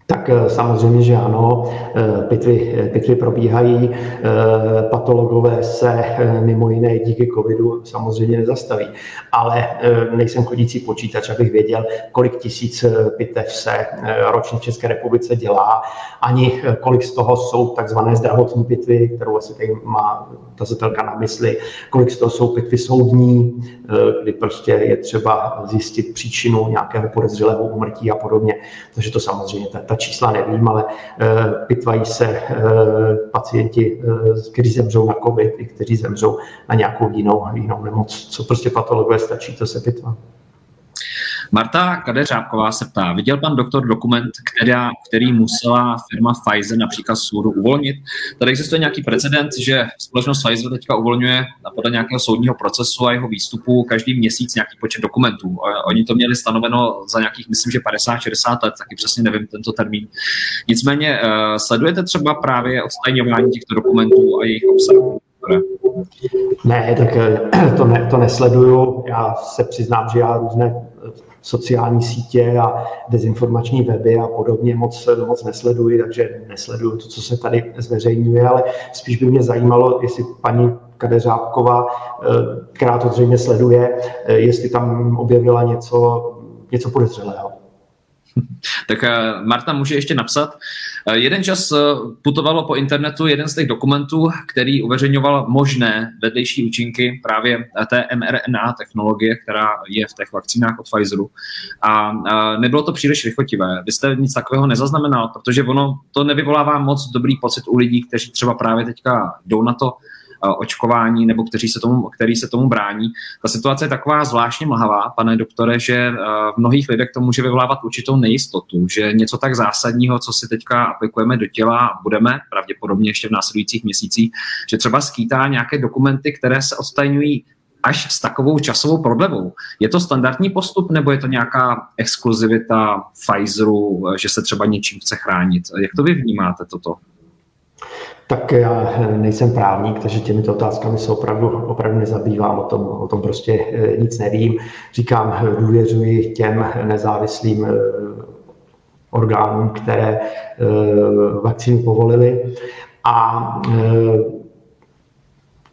Tak eh, samozřejmě, že ano, eh, pitvy, pitvy probíhají, eh, patologové se mimo jiné díky covidu samozřejmě nezastaví. Ale nejsem chodící počítač, abych věděl, kolik tisíc pitev se ročně v České republice dělá, ani kolik z toho jsou takzvané zdravotní pitvy, kterou asi tady má tazatelka na mysli, kolik z toho jsou pitvy soudní, kdy prostě je třeba zjistit příčinu nějakého podezřelého úmrtí a podobně. Takže to samozřejmě ta, ta čísla nevím, ale eh, pitvají se eh, pacienti, eh, kteří zemřou na COVID, i kteří zemřou na nějakou jinou, jinou nemoc. Co prostě patologové stačí, to se pitva. Marta Kadeřábková se ptá, viděl pan doktor dokument, která, který musela firma Pfizer například soudu uvolnit? Tady existuje nějaký precedent, že společnost Pfizer teďka uvolňuje podle nějakého soudního procesu a jeho výstupu každý měsíc nějaký počet dokumentů. Oni to měli stanoveno za nějakých, myslím, že 50-60 let, taky přesně nevím tento termín. Nicméně eh, sledujete třeba právě odstajňování těchto dokumentů a jejich obsahu? Ne, tak eh, to, ne, to nesleduju. Já se přiznám, že já různé sociální sítě a dezinformační weby a podobně moc, moc nesleduji, takže nesleduju to, co se tady zveřejňuje, ale spíš by mě zajímalo, jestli paní Kadeřábková, eh, která to zřejmě sleduje, eh, jestli tam objevila něco, něco podezřelého. Tak eh, Marta může ještě napsat. Eh, jeden čas eh, putovalo po internetu jeden z těch dokumentů, který uveřejňoval možné vedlejší účinky právě té mRNA technologie, která je v těch vakcínách od Pfizeru. A nebylo to příliš rychotivé. Vy jste nic takového nezaznamenal, protože ono to nevyvolává moc dobrý pocit u lidí, kteří třeba právě teďka jdou na to očkování nebo kteří se tomu, který se tomu brání. Ta situace je taková zvláštně mlhavá, pane doktore, že eh, v mnohých lidech to může vyvolávat určitou nejistotu, že něco tak zásadního, co si teďka aplikujeme do těla budeme pravděpodobně ještě v následujících měsících, že třeba skýtá nějaké dokumenty, které se odtajňují až s takovou časovou prodlevou. Je to standardní postup nebo je to nějaká exkluzivita Pfizeru, eh, že se třeba něčím chce chránit? Jak to vy vnímáte toto? Tak já nejsem právník, takže těmito otázkami se opravdu, opravdu nezabývám, o tom, o tom prostě eh, nic nevím. Říkám, důvěřuji těm nezávislým eh, orgánům, které eh, vakcínu povolili a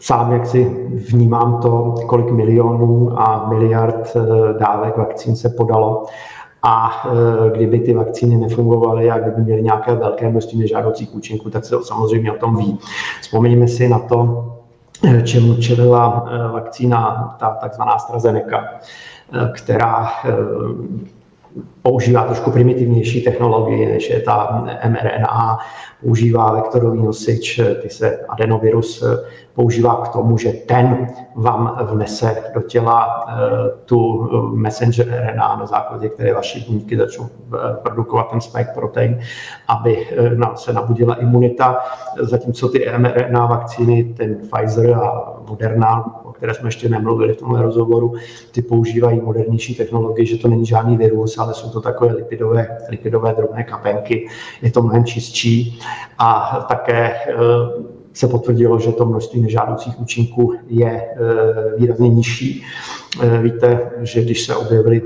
sám jak si vnímám to, kolik milionů a miliard dávek vakcín se podalo a e, kdyby ty vakcíny nefungovaly a kdyby měly nějaké velké množství nežádoucích účinků, tak se samozřejmě o tom ví. Vzpomeňme si na to, e, čemu čelila e, vakcína, ta takzvaná AstraZeneca, která používá trošku primitivnější technologii, než je ta mRNA, používá vektorový nosič, ty se adenovirus používá k tomu, že ten vám vnese do těla eh, tu messenger RNA, na základě které vaše buňky začnou eh, produkovat ten spike protein, aby eh, se nabudila imunita. Zatímco ty mRNA vakcíny, ten Pfizer a Moderna, o které jsme ještě nemluvili v tomhle rozhovoru, ty používají modernější technologie, že to není žádný virus, ale jsou to takové lipidové, lipidové drobné kapenky. Je to mnohem čistší a také se potvrdilo, že to množství nežádoucích účinků je e, výrazně nižší. E, víte, že když se objevily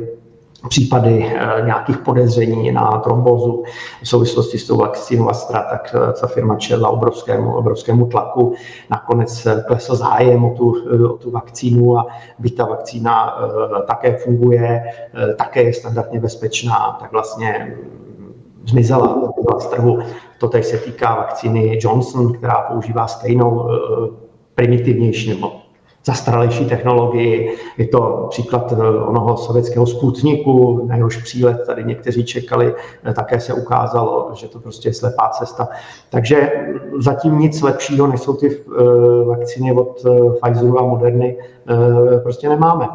případy nějakých podezření na trombozu v souvislosti s tou vakcínou Astra, tak ta firma čelila obrovskému, obrovskému tlaku. Nakonec klesl zájem o tu, o tu vakcínu a byť ta vakcína také funguje, také je standardně bezpečná, tak vlastně zmizela, z trhu. To teď se týká vakcíny Johnson, která používá stejnou primitivnější nebo zastaralejší technologii. Je to příklad eh, onoho sovětského sputniku, na jehož přílet tady někteří čekali, eh, také se ukázalo, že to prostě je slepá cesta. Takže zatím nic lepšího, než jsou ty eh, vakcíny od Pfizeru a Moderny, prostě nemáme.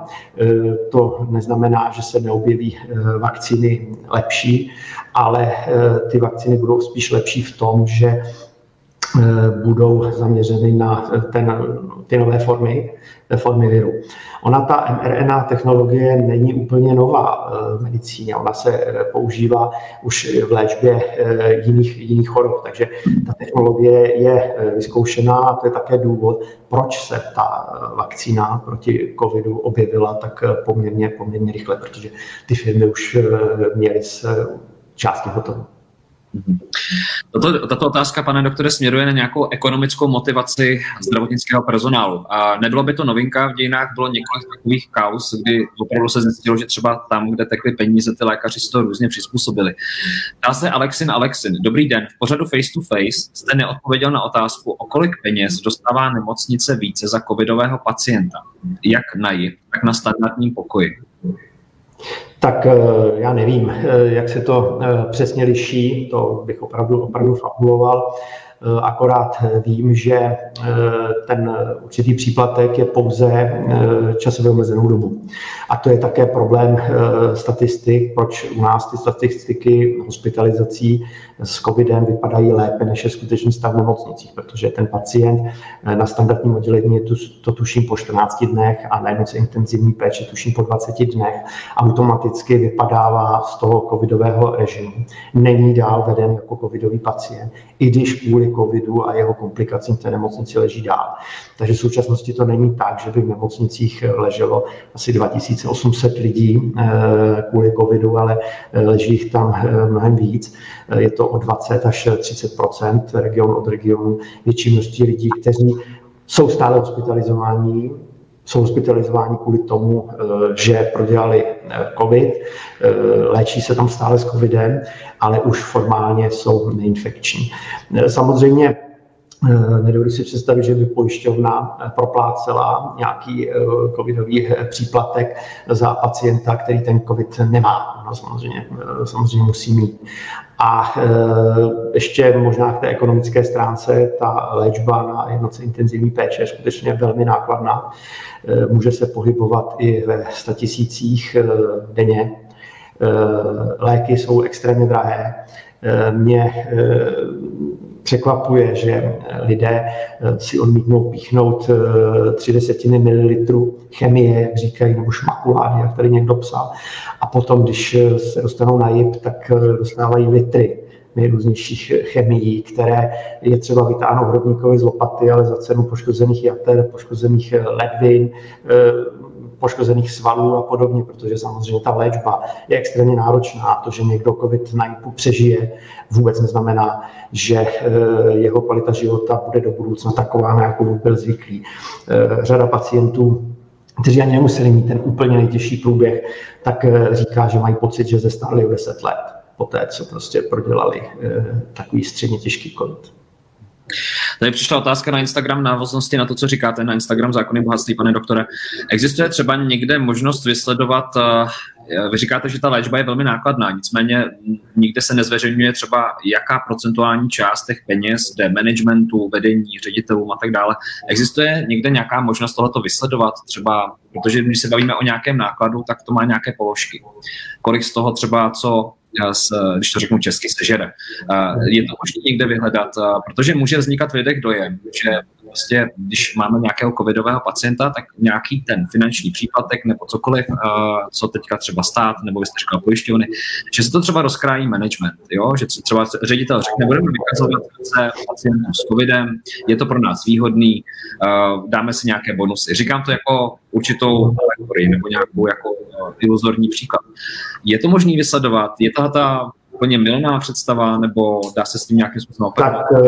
To neznamená, že se neobjeví vakcíny lepší, ale ty vakcíny budou spíš lepší v tom, že budou zaměřeny na ten, ty nové formy, formy viru. Ona ta mRNA technologie není úplně nová eh, v medicíně, ona se eh, používá už v léčbě jiných, jiných chorob, takže ta technologie je vyzkoušená a to je také důvod, proč se ta vakcína proti covidu objevila tak poměrně, poměrně rychle, protože ty firmy už měly z části hotové. Mhm. Tato, tato otázka, pane doktore, směruje na nějakou ekonomickou motivaci zdravotnického personálu. A nebylo by to novinka, v dějinách bylo několik takových kaus, kdy opravdu se zjistilo, že třeba tam, kde tekly peníze, ty lékaři si to různě přizpůsobili. Dá se Alexin Alexin. Dobrý den. V pořadu Face to Face jste neodpověděl na otázku, o kolik peněz dostává nemocnice více za covidového pacienta. Jak na JIP, tak na standardním pokoji. Tak eh, já nevím, eh, jak se to eh, přesně liší, to bych opravdu, opravdu fabuloval. Eh, akorát vím, že eh, ten určitý příplatek je pouze eh, časově omezenou dobu. A to je také problém statistik, proč u nás ty statistiky hospitalizací s covidem vypadají lépe, než je skutečný stav v nemocnicích, protože ten pacient na standardním oddělení je to tuším po 14 dnech a na jednoce intenzivní péče tuším po 20 dnech. Automaticky vypadává z toho covidového režimu. Není dál veden jako covidový pacient, i když kvůli covidu a jeho komplikacím v té nemocnici leží dál. Takže v současnosti to není tak, že by v nemocnicích leželo asi 2800 lidí eh, kvůli covidu, ale eh, leží jich tam eh, mnohem víc. Je to o 20 až 30% region od regionu, větší množství lidí, kteří jsou stále hospitalizováni, jsou hospitalizováni kvůli tomu, eh, že prodělali eh, COVID, eh, léčí se tam stále s COVIDem, ale už formálně jsou neinfekční. Samozřejmě Nedovedu si představit, že by pojišťovna proplácela nějaký covidový příplatek za pacienta, který ten covid nemá. No, samozřejmě, samozřejmě musí mít. A ještě možná k té ekonomické stránce, ta léčba na jednoce intenzivní péče je skutečně velmi nákladná. Eh, může se pohybovat i ve statisících eh, denně. Eh, léky jsou extrémně drahé. Mě překvapuje, že lidé si odmítnou píchnout tři desetiny mililitru chemie, jak říkají, nebo šmakulády, jak tady někdo psal. A potom, když se dostanou na jib, tak dostávají litry nejrůznějších chemií, které je třeba vytáhnout hrobníkovi z lopaty, ale za cenu poškozených jater, poškozených ledvin, eh, poškozených svalů a podobně, protože samozřejmě ta léčba je extrémně náročná. To, že někdo COVID na JIPu přežije, vůbec neznamená, že eh, jeho kvalita života bude do budoucna taková, na jakou byl zvyklý. Eh, řada pacientů kteří ani nemuseli mít ten úplně nejtěžší průběh, tak říká, že mají pocit, že zestárli o 10 let po té, co prostě prodělali eh, takový středně těžký covid. Tady přišla otázka na Instagram návaznosti na to, co říkáte na Instagram zákony bohatství, pane doktore. Existuje třeba někde možnost vysledovat, eh, vy říkáte, že ta léčba je velmi nákladná, nicméně nikde se nezveřejňuje třeba, jaká procentuální část těch peněz jde managementu, vedení, ředitelům a tak dále. Existuje někde nějaká možnost tohoto vysledovat třeba, protože když se bavíme o nějakém nákladu, tak to má nějaké položky. Kolik z toho třeba, co když to řeknu česky, sežere. Je to možné někde vyhledat, protože může vznikat v lidech dojem, že prostě, když máme nějakého covidového pacienta, tak nějaký ten finanční příplatek nebo cokoliv, co teďka třeba stát, nebo vy jste říkal pojišťovny, že se to třeba rozkrájí management, jo? že třeba ředitel řekne, budeme vykazovat se pacientům s covidem, je to pro nás výhodný, dáme si nějaké bonusy. Říkám to jako určitou nebo nějakou jako iluzorní příklad. Je to možné vysledovat? Je to ta úplně milná představa, nebo dá se s tím nějakým způsobem operovat? Tak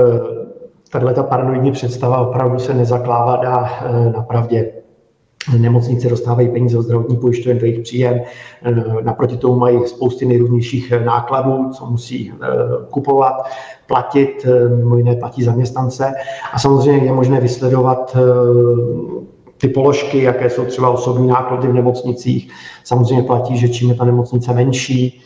tahle ta paranoidní představa opravdu se nezakládá na pravdě nemocnice dostávají peníze od zdravotní pojišťoven, to jejich příjem. Naproti tomu mají spousty nejrůznějších nákladů, co musí kupovat, platit, mimo jiné platí zaměstnance. A samozřejmě je možné vysledovat ty položky, jaké jsou třeba osobní náklady v nemocnicích. Samozřejmě platí, že čím je ta nemocnice menší,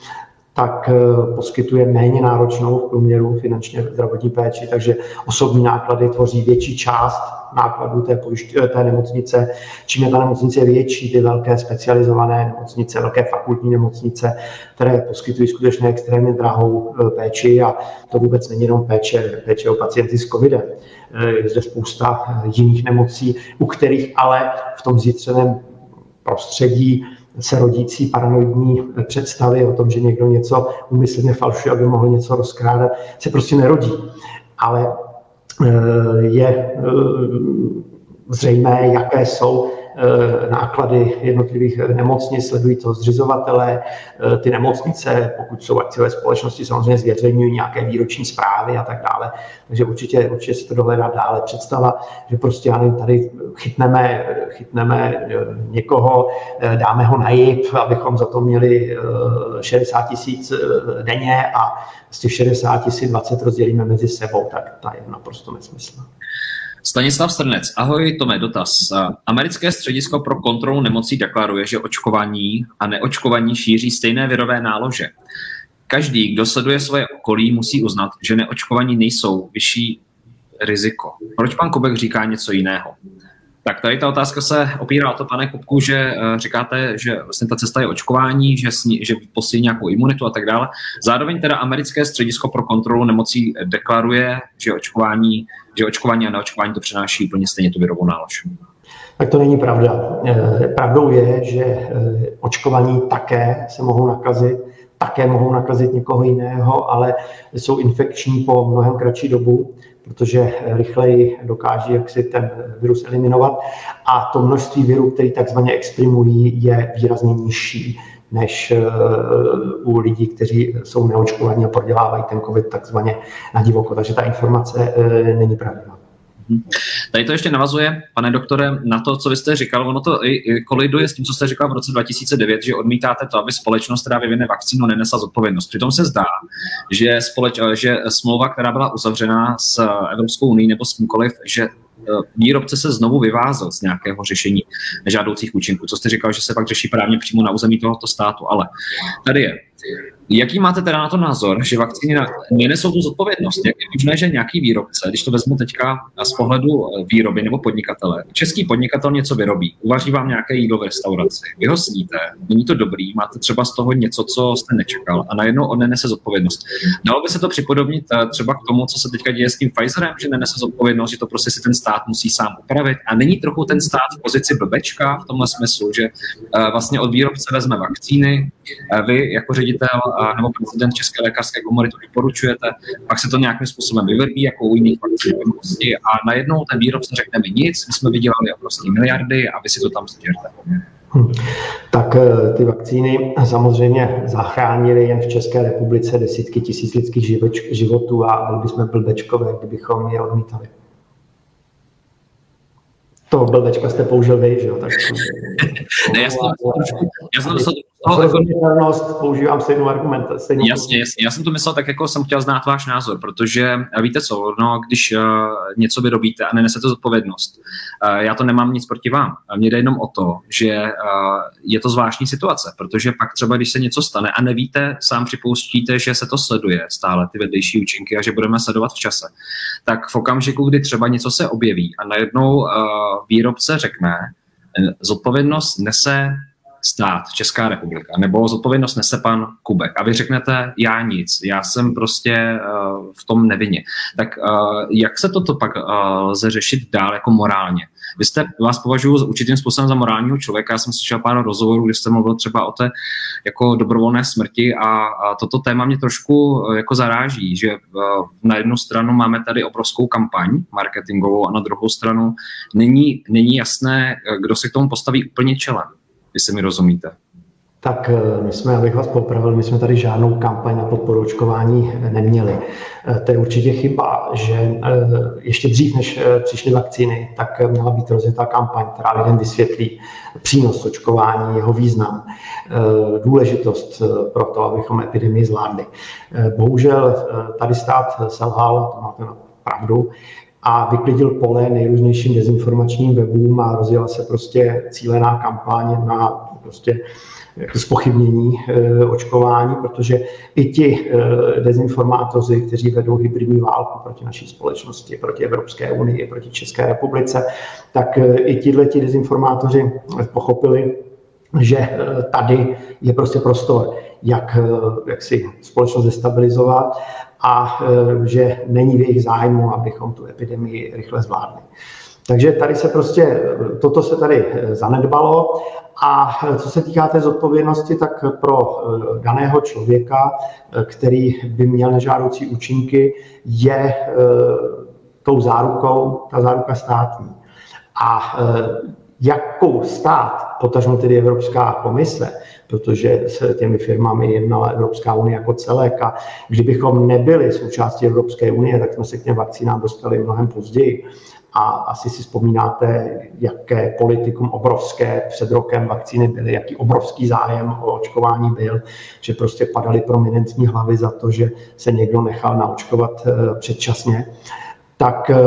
tak eh, poskytuje méně náročnou v průměru finančně zdravotní péči, takže osobní náklady tvoří větší část nákladů té, pojišť, eh, té nemocnice. Čím je ta nemocnice větší, ty velké specializované nemocnice, velké fakultní nemocnice, které poskytují skutečně extrémně drahou eh, péči a to vůbec není jenom péče, péče o pacienty s covidem. Je zde spousta jiných nemocí, u kterých ale v tom zítřeném prostředí se rodící paranoidní představy o tom, že někdo něco umyslně falšuje, aby mohl něco rozkrádat, se prostě nerodí. Ale eh, je eh, zřejmé, jaké jsou náklady jednotlivých nemocnic, sledují to zřizovatelé, eh, ty nemocnice, pokud jsou akciové společnosti, samozřejmě zveřejňují nějaké výroční zprávy a tak dále. Takže určitě, určitě se to dohledá dále. Představa, že prostě já tady chytneme, chytneme eh, někoho, dáme ho na JIP, abychom za to měli 60 tisíc denně a z těch 60 si 20 rozdělíme mezi sebou, tak ta je naprosto nesmyslná. Stanislav Strnec, ahoj, Tome, dotaz. Americké středisko pro kontrolu nemocí deklaruje, že očkování a neočkování šíří stejné virové nálože. Každý, kdo sleduje svoje okolí, musí uznat, že neočkovaní nejsou vyšší riziko. Proč pan Kubek říká něco jiného? Tak tady ta otázka se opírá o to, pane Kupku, že uh, říkáte, že vlastně ta cesta je očkování, že, sní, že posílí nějakou imunitu a tak dále. Zároveň teda americké středisko pro kontrolu nemocí deklaruje, že očkování, že očkování a neočkování to přenáší úplně stejně tu virovou nálož. Tak to není pravda. Eh, pravdou je, že eh, očkovaní také se mohou nakazit, také mohou nakazit někoho jiného, ale jsou infekční po mnohem kratší dobu protože rychleji dokáží jak si ten virus eliminovat a to množství virů, který takzvaně exprimují, je výrazně nižší než eh, u lidí, kteří jsou neočkovaní a prodělávají ten COVID takzvaně na divoko. Takže ta informace eh, není pravdivá. Mhm. Tady to ještě navazuje, pane doktore, na to, co vy jste říkal. Ono to i koliduje s tím, co jste říkal v roce 2009, že odmítáte to, aby společnost, která vyvine vakcínu, nenesla zodpovědnost. Přitom se zdá, že, společ, že smlouva, která byla uzavřena s Evropskou unii nebo s kýmkoliv, že e, výrobce se znovu vyvázal z nějakého řešení nežádoucích účinků. Co jste říkal, že se pak řeší právně přímo na území tohoto státu. Ale tady je Jaký máte teda na to názor, že vakcíny nenesou tu zodpovědnost? Jak je možné, že nějaký výrobce, když to vezmu teďka z pohledu eh, výroby nebo podnikatele, český podnikatel něco vyrobí, uvaří vám nějaké jídlo v restauraci, vy ho sníte, není to dobrý, máte třeba z toho něco, co jste nečekal a najednou on nenese zodpovědnost. Dalo by se to připodobnit eh, třeba k tomu, co se teďka děje s tím Pfizerem, že nenese zodpovědnost, že to prostě si ten stát musí sám upravit a není trochu ten stát v pozici blbečka v tomhle smyslu, že eh, vlastně od výrobce vezme vakcíny, vy jako ředitel nebo prezident České lékařské komory to doporučujete, pak se to nějakým způsobem vyvrbí, jako u jiných vakcín a najednou ten výrobce řekne mi nic, my jsme vydělali obrovské miliardy a vy si to tam stěžte. Hmm. Tak eh, ty vakcíny samozřejmě zachránily jen v České republice desítky tisíc lidských životů a byli bychom blbečkové, kdybychom je odmítali. To blbečka jste použil vy, že jo? Tak... ne, já jsem, já jsem to Srozumitelnost, používám stejnou argument. Stejnou jasně, jasně, já jsem to myslel tak, jako jsem chtěl znát váš názor, protože víte co, no, když uh, něco vyrobíte a nenesete zodpovědnost, uh, já to nemám nic proti vám. Mně jde jenom o to, že uh, je to zvláštní situace, protože pak třeba, když se něco stane a nevíte, sám připouštíte, že se to sleduje stále, ty vedlejší účinky a že budeme sledovat v čase, tak v okamžiku, kdy třeba něco se objeví a najednou uh, výrobce řekne, zodpovědnost nese stát, Česká republika, nebo zodpovědnost nese pan Kubek a vy řeknete, já nic, já jsem prostě uh, v tom nevinně. Tak uh, jak se toto pak uh, lze řešit dál jako morálně? Vy jste, vás považuji určitým způsobem za morálního člověka, já jsem slyšel pár rozhovorů, kde jste mluvil třeba o té jako dobrovolné smrti a, a toto téma mě trošku jako zaráží, že na jednu stranu máme tady obrovskou kampaň marketingovou a na druhou stranu není, není jasné, kdo se k tomu postaví úplně čelem jestli mi rozumíte. Tak eh, my jsme, abych vás popravil, my jsme tady žádnou kampaň na podporu očkování neměli. Eh, to je určitě chyba, že eh, ještě dřív, než přišly vakcíny, tak měla být rozjetá kampaň, která lidem vysvětlí přínos očkování, jeho význam, důležitost pro to, abychom epidemii zvládli. Bohužel tady stát selhal, to máte pravdu, a vyklidil pole nejrůznějším dezinformačním webům a rozjela se prostě cílená kampaň na prostě spochybnění eh, očkování, protože i ti eh, dezinformátoři, kteří vedou hybridní válku proti naší společnosti, proti Evropské unii, proti České republice, tak eh, i tihle ti dezinformátoři pochopili, že tady je prostě prostor, jak, jak si společnost destabilizovat a že není v jejich zájmu, abychom tu epidemii rychle zvládli. Takže tady se prostě, toto se tady zanedbalo a co se týká té zodpovědnosti, tak pro daného člověka, který by měl nežádoucí účinky, je tou zárukou, ta záruka státní. A jakou stát, potažmo tedy Evropská komise, protože s těmi firmami jednala Evropská unie jako celek a kdybychom nebyli součástí Evropské unie, tak jsme se k těm vakcínám dostali mnohem později. A asi si vzpomínáte, jaké politikum obrovské před rokem vakcíny byly, jaký obrovský zájem o očkování byl, že prostě padaly prominentní hlavy za to, že se někdo nechal naočkovat eh, předčasně tak eh,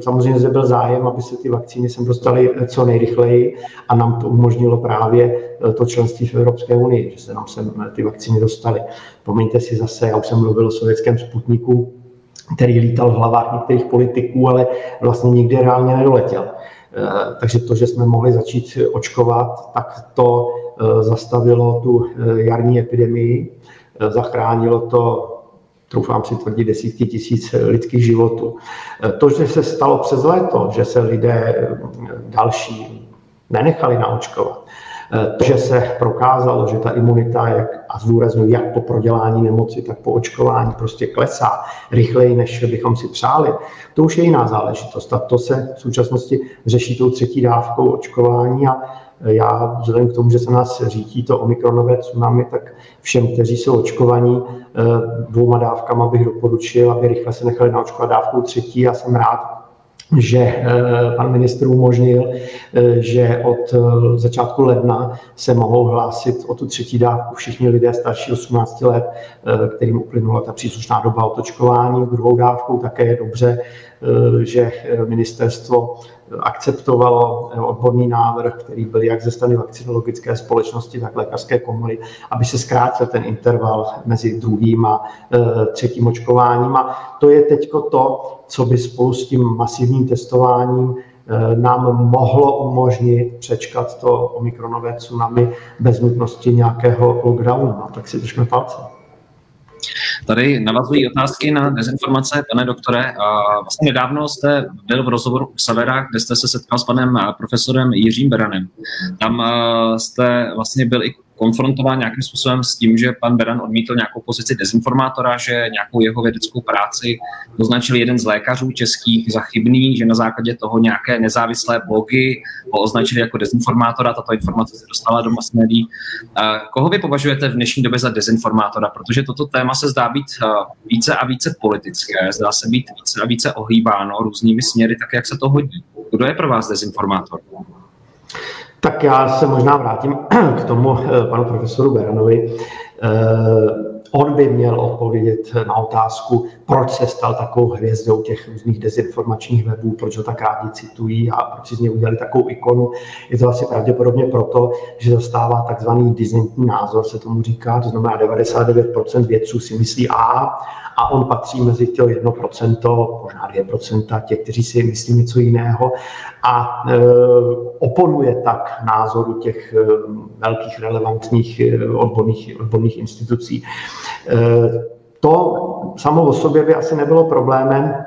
samozřejmě zde byl zájem, aby se ty vakcíny sem dostaly eh, co nejrychleji a nám to umožnilo právě to členství v Evropské unii, že se nám sem ty vakcíny dostaly. Pomeňte si zase, já už jsem mluvil o sovětském sputniku, který lítal v hlavách některých politiků, ale vlastně nikdy reálně nedoletěl. Eh, takže to, že jsme mohli začít očkovat, tak to eh, zastavilo tu eh, jarní epidemii, zachránilo to, troufám si tvrdit, desítky tisíc lidských životů. To, že se stalo přes léto, že se lidé další nenechali naočkovat, to, že se prokázalo, že ta imunita, jak, a zdůraznuju, jak po prodělání nemoci, tak po očkování prostě klesá rychleji, než bychom si přáli, to už je jiná záležitost. A to se v současnosti řeší tou třetí dávkou očkování a já vzhledem k tomu, že se nás řítí to omikronové tsunami, tak všem, kteří jsou očkovaní eh, dvouma dávkama bych doporučil, aby rychle se nechali naočkovat dávkou třetí a jsem rád, že eh, pan ministr umožnil, eh, že od začátku ledna se mohou hlásit o tu třetí dávku všichni lidé starší 18 let, kterým uplynula ta příslušná doba otočkování. Druhou dávkou také je dobře, že ministerstvo akceptovalo odborný návrh, který byl jak ze strany vakcinologické společnosti, tak lékařské komory, aby se zkrátil ten interval mezi druhým a třetím očkováním. A to je teď to, co by spolu s tím masivním testováním eh, nám mohlo umožnit přečkat to omikronové tsunami bez nutnosti nějakého lockdownu. No, tak si držme palce. Tady navazují otázky na dezinformace, pane doktore. Vlastně nedávno jste byl v rozhovoru u Savera, kde jste se setkal s panem profesorem Jiřím Beranem. Tam eh, jste vlastně byl i konfrontován nějakým způsobem s tím, že pan Beran odmítl nějakou pozici dezinformátora, že nějakou jeho vědeckou práci označil jeden z lékařů českých za chybný, že na základě toho nějaké nezávislé blogy ho označili jako dezinformátora, tato informace se dostala do mass médií. Koho vy považujete v dnešní době za dezinformátora? Protože toto téma se zdá být více a více politické, zdá se být více a více ohlíbáno různými směry, tak jak se to hodí. Kdo je pro vás dezinformátor? Tak já se možná vrátím k tomu eh, panu profesoru Beranovi. Eh, on by měl odpovědět na otázku, proč se stal takovou hvězdou těch různých dezinformačních webů, proč ho tak rádi citují a proč si z něj udělali takovou ikonu. Je to asi pravděpodobně proto, že zastává takzvaný dizentní názor, se tomu říká, to znamená 99% vědců si myslí A a on patří mezi to 1%, možná 2% těch, kteří si myslí něco jiného a e, oponuje tak názoru těch e, velkých relevantních e, odborných, odborných institucí. E, to samo o sobě by asi nebylo problémem,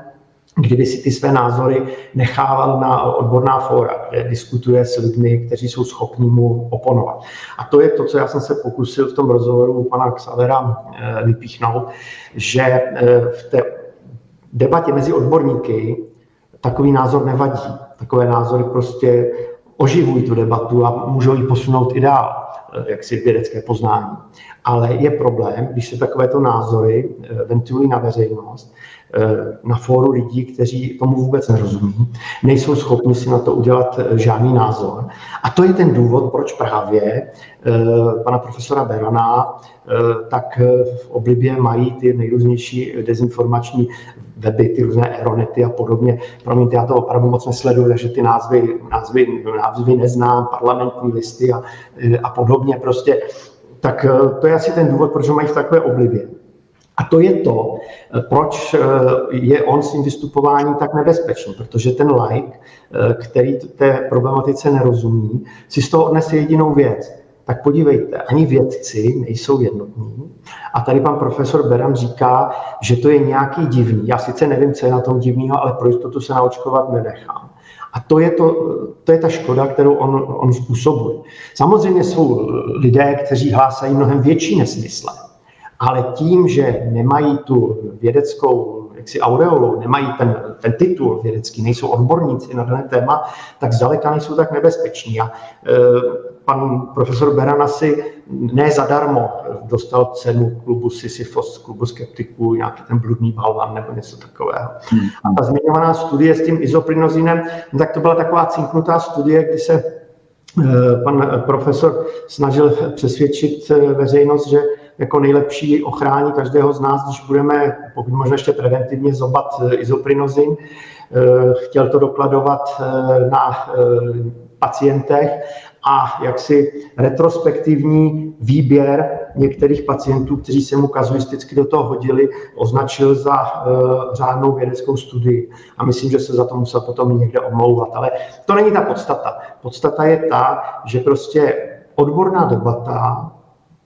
kdyby si ty své názory nechával na odborná fóra, kde diskutuje s lidmi, kteří jsou schopni mu oponovat. A to je to, co já jsem se pokusil v tom rozhovoru u pana Xavera eh, vypíchnout, že eh, v té debatě mezi odborníky takový názor nevadí. Takové názory prostě oživují tu debatu a můžou ji posunout i dál. Jaksi vědecké poznání. Ale je problém, když se takovéto názory ventilují na veřejnost, Eh, na fóru lidí, kteří tomu vůbec nerozumí, nejsou schopni si na to udělat eh, žádný názor. A to je ten důvod, proč právě eh, pana profesora Berana tak v oblibě mají ty nejrůznější dezinformační weby, ty různé aeronety a podobně. Promiňte, já to opravdu moc nesleduju, takže ty názvy, názvy, názvy neznám, parlamentní listy a, a podobně prostě. Tak to je asi ten důvod, proč ho mají v takové oblibě. A to je to, proč eh, je on s tím vystupováním tak nebezpečný, protože ten like, eh, který té problematice nerozumí, si z toho odnese jedinou věc. Tak podívejte, ani vědci nejsou jednotní. A tady pan profesor Beram říká, že to je nějaký divný. Já sice nevím, co je na tom divného, ale pro jistotu se naočkovat nenechám. A to je, to, to je ta škoda, kterou on, on způsobuje. Samozřejmě jsou lidé, kteří hlásají mnohem větší nesmysle ale tím, že nemají tu vědeckou jaksi aureolu, nemají ten, ten titul vědecký, nejsou odborníci na dané téma, tak zdaleka nejsou tak nebezpeční. A e, pan profesor Beran asi ne zadarmo dostal cenu klubu Sisyphos, klubu skeptiků, nějaký ten bludný balvan nebo něco takového. Hmm. A ta zmiňovaná studie s tím izoprinozinem, no tak to byla taková cinknutá studie, kdy se e, pan profesor snažil přesvědčit e, veřejnost, že jako nejlepší ochrání každého z nás, když budeme, pokud možná ještě preventivně, zobat eh, izoprinozin. Eh, chtěl to dokladovat eh, na pacientech a jaksi retrospektivní výběr některých pacientů, kteří se mu kazuisticky do toho hodili, označil za uh, řádnou vědeckou studii. A myslím, že se za to musel potom někde omlouvat. Ale to není ta podstata. Podstata je ta, že prostě odborná debata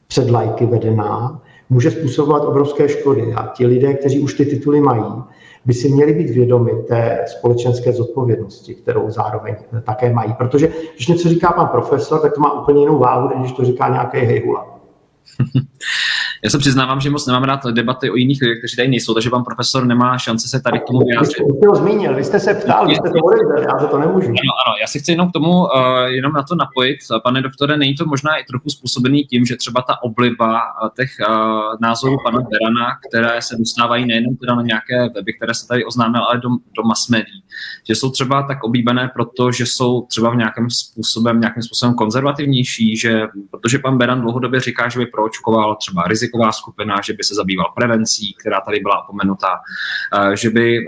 před lajky vedená, může způsobovat obrovské škody. A ti lidé, kteří už ty tituly mají, by si měli být vědomi té společenské zodpovědnosti, kterou zároveň také mají. Protože když něco říká pan profesor, tak to má úplně jinou váhu, než když to říká nějaký hejhula. Já se přiznávám, že moc nemám rád debaty o jiných lidech, kteří tady nejsou, takže pan profesor nemá šanci se tady k tomu vyjádřit. Vy jste ho zmínil, vy jste se ptal, vy jste to odevřel, já za to nemůžu. Ano, ano, já si chci jenom k tomu, uh, jenom na to napojit. Pane doktore, není to možná i trochu způsobený tím, že třeba ta obliba eh, těch uh, názorů pana Berana, které se dostávají nejenom teda na nějaké weby, které se tady oznámil, ale do, do mass médií, že jsou třeba tak oblíbené, protože jsou třeba v nějakém způsobem, nějakým způsobem konzervativnější, že protože pan Beran dlouhodobě říká, že by proočkoval třeba riziko riziková skupina, že by se zabýval prevencí, která tady byla opomenutá, eh, že by eh,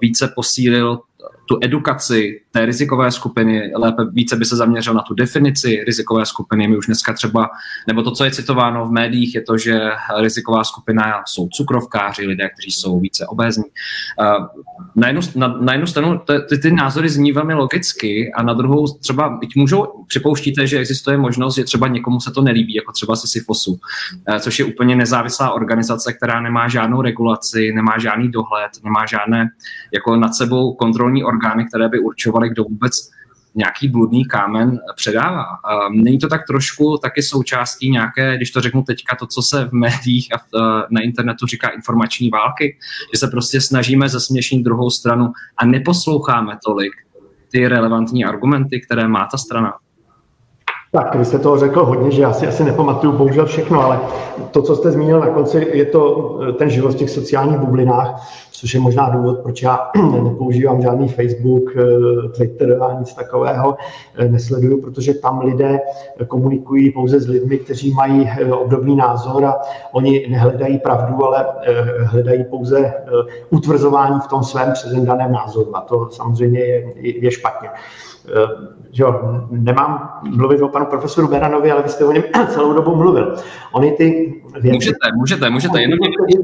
více posílil tu edukaci té rizikové skupiny, lépe více by se zaměřil na tu definici rizikové skupiny. My už dneska třeba, nebo to, co je citováno v médiích, je to, že riziková skupina jsou cukrovkáři, lidé, kteří jsou více obézní. Na jednu, na, na jednu stranu ty, ty názory zní velmi logicky a na druhou třeba můžou, připouštíte, že existuje možnost, že třeba někomu se to nelíbí, jako třeba Sisyfosu, což je úplně nezávislá organizace, která nemá žádnou regulaci, nemá žádný dohled, nemá žádné jako nad sebou kontrolní orgány, které by určovaly, kdo vůbec nějaký bludný kámen předává. Není to tak trošku taky součástí nějaké, když to řeknu teďka, to, co se v médiích a na internetu říká informační války, že se prostě snažíme zesměšnit druhou stranu a neposloucháme tolik ty relevantní argumenty, které má ta strana. Tak, vy jste toho řekl hodně, že já si asi nepamatuju bohužel všechno, ale to, co jste zmínil na konci, je to eh, ten život v těch sociálních bublinách, což je možná důvod, proč já nepoužívám žádný Facebook, eh, Twitter a nic takového eh, nesleduju, protože tam lidé komunikují pouze s lidmi, kteří mají obdobný názor a oni nehledají pravdu, ale hledají pouze utvrzování v tom svém předem daném názoru a to samozřejmě je, je špatně. Eh, že jo, nemám mluvit o panu profesoru Beranovi, ale vy jste o něm celou dobu mluvil. Oni ty věci... Můžete, můžete, můžete. Jenom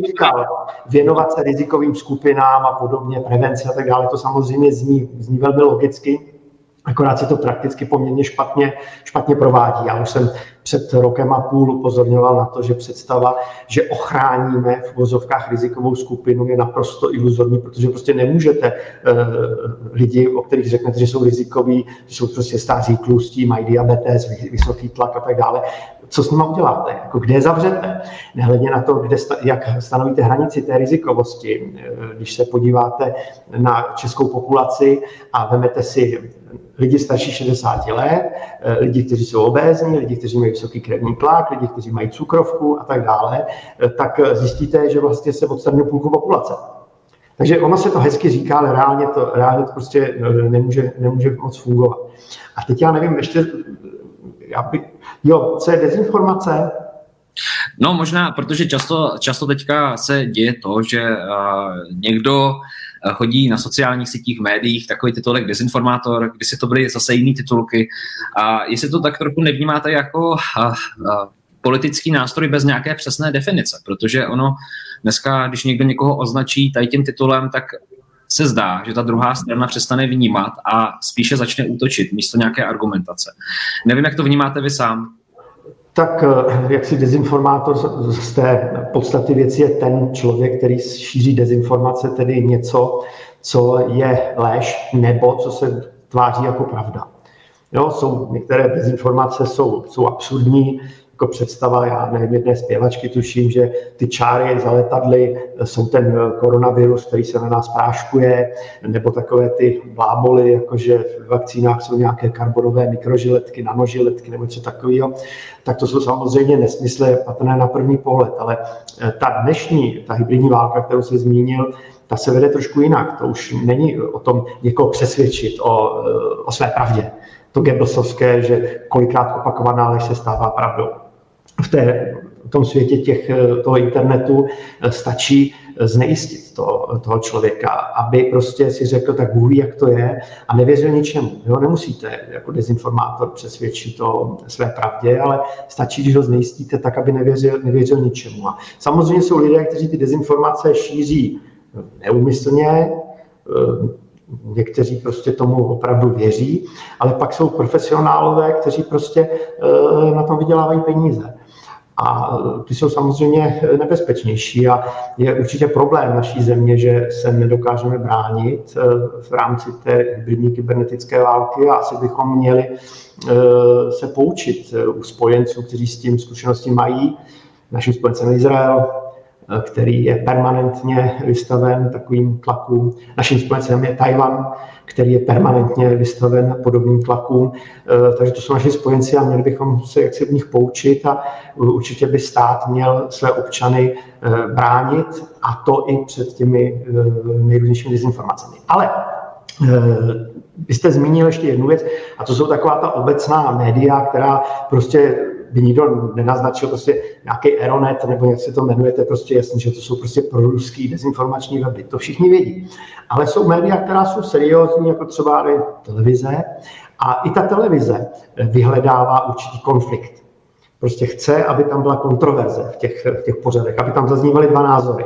říkal, věnovat se rizikovým skupinám a podobně, prevenci a tak dále, to samozřejmě zní, zní velmi logicky, akorát se to prakticky poměrně špatně, špatně provádí. Já už jsem před rokem a půl upozorňoval na to, že představa, že ochráníme v vozovkách rizikovou skupinu je naprosto iluzorní, protože prostě nemůžete uh, lidi, o kterých řeknete, že jsou rizikoví, že jsou prostě stáří tlustí, mají diabetes, vysoký tlak a tak dále, co s nimi uděláte, jako kde je zavřete, nehledě na to, kde, jak stanovíte hranici té rizikovosti. Eh, když se podíváte na českou populaci a vemete si lidi starší 60 let, eh, lidi, kteří jsou obézní, lidi, kteří mají vysoký krevní tlak, lidi, kteří mají cukrovku a tak dále, tak zjistíte, že vlastně se odstranil půlku populace. Takže ono se to hezky říká, ale reálně to, reálně to prostě nemůže, nemůže moc fungovat. A teď já nevím, ještě, já by, jo, co je dezinformace? No možná, protože často, často teďka se děje to, že uh, někdo chodí na sociálních sítích, médiích, takový titulek dezinformátor, kdy si to byly zase jiný titulky. A jestli to tak trochu nevnímáte jako uh, uh, politický nástroj bez nějaké přesné definice, protože ono dneska, když někdo někoho označí tady tím titulem, tak se zdá, že ta druhá strana přestane vnímat a spíše začne útočit místo nějaké argumentace. Nevím, jak to vnímáte vy sám tak eh, jak si dezinformátor z té podstaty věci je ten člověk, který šíří dezinformace, tedy něco, co je lež nebo co se tváří jako pravda. Jo, jsou, některé dezinformace jsou, jsou absurdní, jako představa, já nevím, jedné zpěvačky tuším, že ty čáry za letadly jsou ten koronavirus, který se na nás práškuje, nebo takové ty bláboly, jakože v vakcínách jsou nějaké karbonové mikrožiletky, nanožiletky nebo něco takového, tak to jsou samozřejmě nesmysly patrné na první pohled, ale eh, ta dnešní, ta hybridní válka, kterou se zmínil, ta se vede trošku jinak. To už není o tom někoho přesvědčit o, eh, o své pravdě. To Goebbelsovské, že kolikrát opakovaná lež se stává pravdou v, té, v tom světě těch, toho internetu eh, stačí eh, znejistit to, toho člověka, aby prostě si řekl, tak Bůh ví, jak to je a nevěřil ničemu. Jo, nemusíte jako dezinformátor přesvědčit o své pravdě, ale stačí, když ho znejistíte tak, aby nevěřil, nevěřil ničemu. A samozřejmě jsou lidé, kteří ty dezinformace šíří neumyslně, eh, někteří prostě tomu opravdu věří, ale pak jsou profesionálové, kteří prostě na tom vydělávají peníze. A ty jsou samozřejmě nebezpečnější a je určitě problém naší země, že se nedokážeme bránit eh, v rámci té hybridní kybernetické války a asi bychom měli eh, se poučit eh, u spojenců, kteří s tím zkušenosti mají. Naším spojencem Izrael, který je permanentně vystaven takovým tlakům. Naším spojencem je Tajvan, který je permanentně vystaven podobným tlakům. Eh, takže to jsou naši spojenci a měli bychom se jak se v nich poučit a určitě by stát měl své občany eh, bránit a to i před těmi eh, nejrůznějšími dezinformacemi. Ale vy jste zmínil ještě jednu věc, a to jsou taková ta obecná média, která prostě by nikdo nenaznačil prostě nějaký Aeronet nebo jak se to jmenuje, to je prostě jasný, že to jsou prostě proruský dezinformační weby. To všichni vědí. Ale jsou média, která jsou seriózní, jako třeba televize. A i ta televize vyhledává určitý konflikt. Prostě chce, aby tam byla kontroverze v těch, v těch pořadech, aby tam zaznívaly dva názory.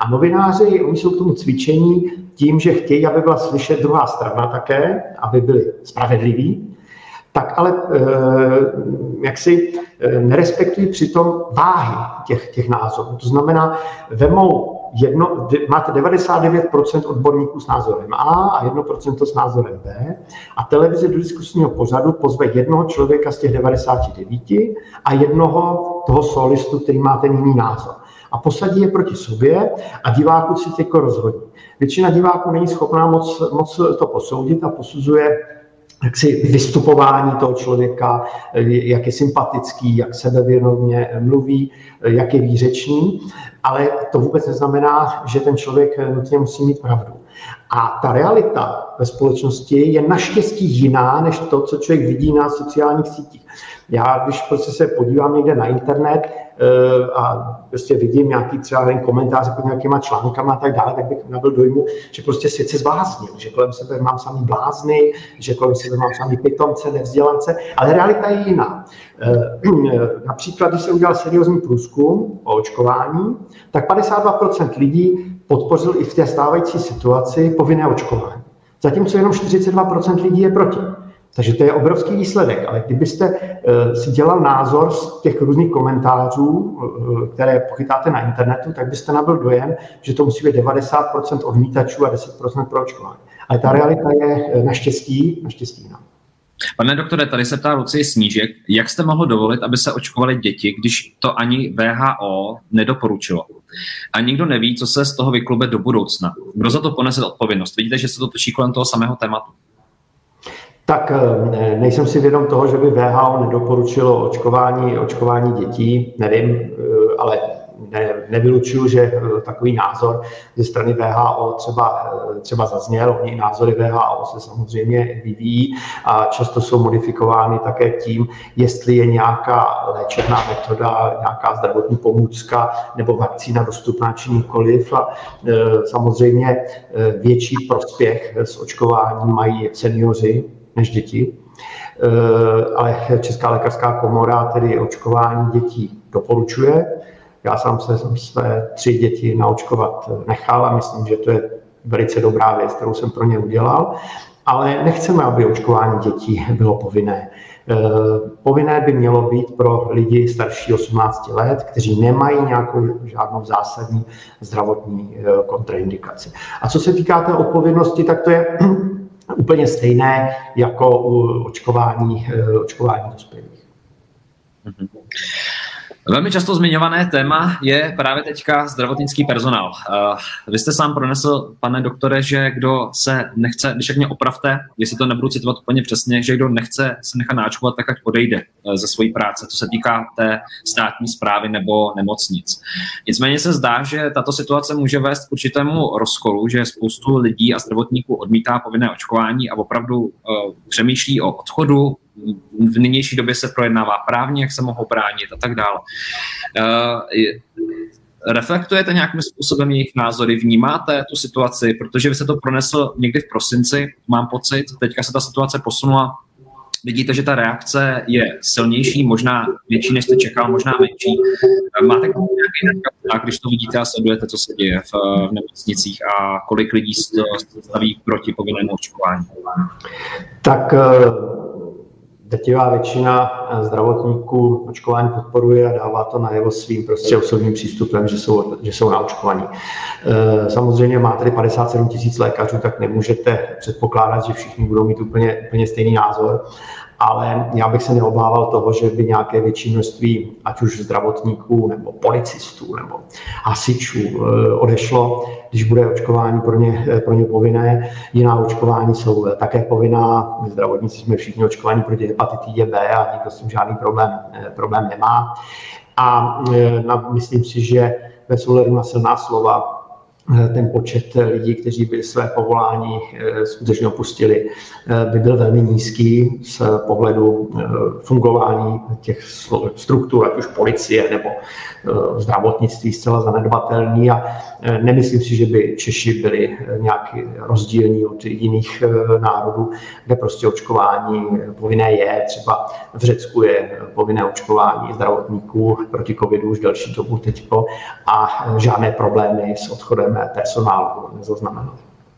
A novináři, oni jsou k tomu cvičení tím, že chtějí, aby byla slyšet druhá strana také, aby byli spravedliví, tak ale eh, jak si eh, nerespektují přitom váhy těch, těch názorů. To znamená, vemou jedno, máte 99% odborníků s názorem A a 1% s názorem B a televize do diskusního pořadu pozve jednoho člověka z těch 99 a jednoho toho solistu, který má ten jiný názor. A posadí je proti sobě a diváku si teď rozhodí. Většina diváků není schopná moc, moc to posoudit a posuzuje jaksi vystupování toho člověka, jak je sympatický, jak sebevědomě mluví, jak je výřečný, ale to vůbec neznamená, že ten člověk nutně musí mít pravdu. A ta realita ve společnosti je naštěstí jiná, než to, co člověk vidí na sociálních sítích. Já, když prostě se podívám někde na internet a prostě vidím nějaký třeba jen komentář pod nějakýma článkama a tak dále, tak bych nabil dojmu, že prostě svět se zbláznil, že kolem sebe mám samý blázny, že kolem sebe mám samý pitomce, nevzdělance, ale realita je jiná. Eh, například, když se udělal seriózní průzkum o očkování, tak 52% lidí podpořil i v té stávající situaci povinné očkování. Zatímco jenom 42% lidí je proti. Takže to je obrovský výsledek, ale kdybyste uh, si dělal názor z těch různých komentářů, uh, které pochytáte na internetu, tak byste nabil dojem, že to musí být 90% odmítačů a 10% pro očkování. Ale ta realita je naštěstí, naštěstí jiná. Pane doktore, tady se ptá Lucie Snížek, jak jste mohl dovolit, aby se očkovali děti, když to ani VHO nedoporučilo? A nikdo neví, co se z toho vyklube do budoucna. Kdo za to ponese odpovědnost? Vidíte, že se to točí kolem toho samého tématu Tak nejsem si vědom toho, že by VHO nedoporučilo očkování, očkování dětí, nevím, ale ne, nevylučuju, že eh, takový názor ze strany VHO třeba, eh, třeba zazněl. Oni názory VHO se samozřejmě vyvíjí a často jsou modifikovány také tím, jestli je nějaká léčebná metoda, nějaká zdravotní pomůcka nebo vakcína dostupná či nikoliv. A eh, samozřejmě větší prospěch z očkování mají seniori než děti. Ale Česká lékařská komora tedy očkování dětí doporučuje. Já sám se jsem své tři děti naočkovat nechal a myslím, že to je velice dobrá věc, kterou jsem pro ně udělal. Ale nechceme, aby očkování dětí bylo povinné. E, povinné by mělo být pro lidi starší 18 let, kteří nemají nějakou žádnou zásadní zdravotní e, kontraindikaci. A co se týká té odpovědnosti, tak to je úplně stejné jako u očkování, e, očkování dospělých. Velmi často zmiňované téma je právě teďka zdravotnický personál. Vy jste sám pronesl, pane doktore, že kdo se nechce, když mě opravte, jestli to nebudu citovat úplně přesně, že kdo nechce se nechat náčkovat, tak ať odejde e, ze své práce, co se týká té státní zprávy nebo nemocnic. Nicméně se zdá, že tato situace může vést k určitému rozkolu, že spoustu lidí a zdravotníků odmítá povinné očkování a opravdu uh, přemýšlí o odchodu, v nynější době se projednává právně, jak se mohou bránit a tak dále. Eh, reflektujete nějakým způsobem jejich názory, vnímáte tu situaci, protože vy se to pronesl někdy v prosinci, mám pocit, teďka se ta situace posunula vidíte, že ta reakce je silnější, možná větší, než jste čekal, možná menší. Eh, máte nějaký a když to vidíte a sledujete, co se děje v, v nemocnicích a kolik lidí staví proti povinnému očkování? Tak eh, Drtivá většina eh, zdravotníků očkování podporuje a dává to najevo svým prostě osobním přístupem, že jsou, že jsou naočkovaní. Eh, samozřejmě má tady 57 tisíc lékařů, tak nemůžete předpokládat, že všichni budou mít úplně, úplně stejný názor ale já bych se neobával toho, že by nějaké větší množství, ať už zdravotníků, nebo policistů, nebo hasičů eh, odešlo, když bude očkování pro ně, eh, pro ně povinné. Jiná očkování jsou eh, také povinná. My zdravotníci jsme všichni očkování proti hepatitidě B a nikdo s tím žádný problém, problém nemá. A myslím si, že ve souhledu na silná slova ten počet lidí, kteří by své povolání eh, skutečně opustili, eh, by byl velmi nízký z pohledu fungování těch struktur, ať už policie nebo zdravotnictví zcela zanedbatelný a nemyslím si, že by Češi byli nějaký rozdílní od jiných národů, kde prostě očkování povinné je. Třeba v Řecku je povinné očkování zdravotníků proti covidu už delší dobu teďko a žádné problémy s odchodem personálu nezaznamenal.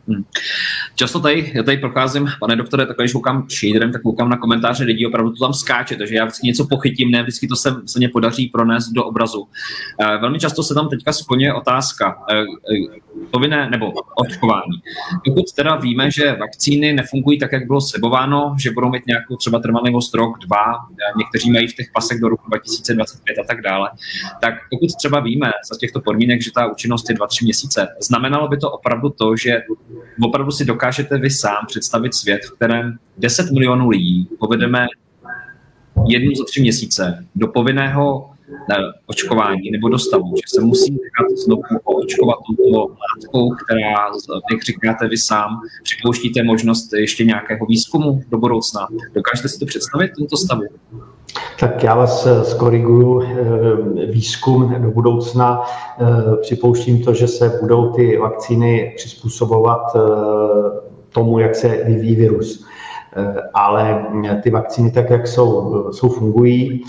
Hmm. Často tady, já tady procházím, pane doktore, tak když koukám shaderem, tak koukám na komentáře lidí, opravdu to tam skáče, takže já vždycky něco pochytím, ne vždycky to se, se mě podaří pronést do obrazu. E, velmi často se tam teďka splňuje otázka, e, e, povinné nebo očkování. Pokud teda víme, že vakcíny nefungují tak, jak bylo slibováno, že budou mít nějakou třeba trvanlivost rok, dva, někteří mají v těch pasech do roku 2025 a tak dále, tak pokud třeba víme za těchto podmínek, že ta účinnost je 2-3 měsíce, znamenalo by to opravdu to, že opravdu si dokážete vy sám představit svět, v kterém 10 milionů lidí povedeme jednu za tři měsíce do povinného ne, očkování nebo do stavu, že se musí nechat znovu očkovat touto látkou, která, jak říkáte vy sám, připouštíte možnost ještě nějakého výzkumu do budoucna. Dokážete si to představit v tomto stavu? Tak já vás eh, skoriguju eh, výzkum do budoucna. Eh, připouštím to, že se budou ty vakcíny přizpůsobovat tomu, jak se vyvíjí virus. Ale ty vakcíny, tak jak jsou, jsou fungují.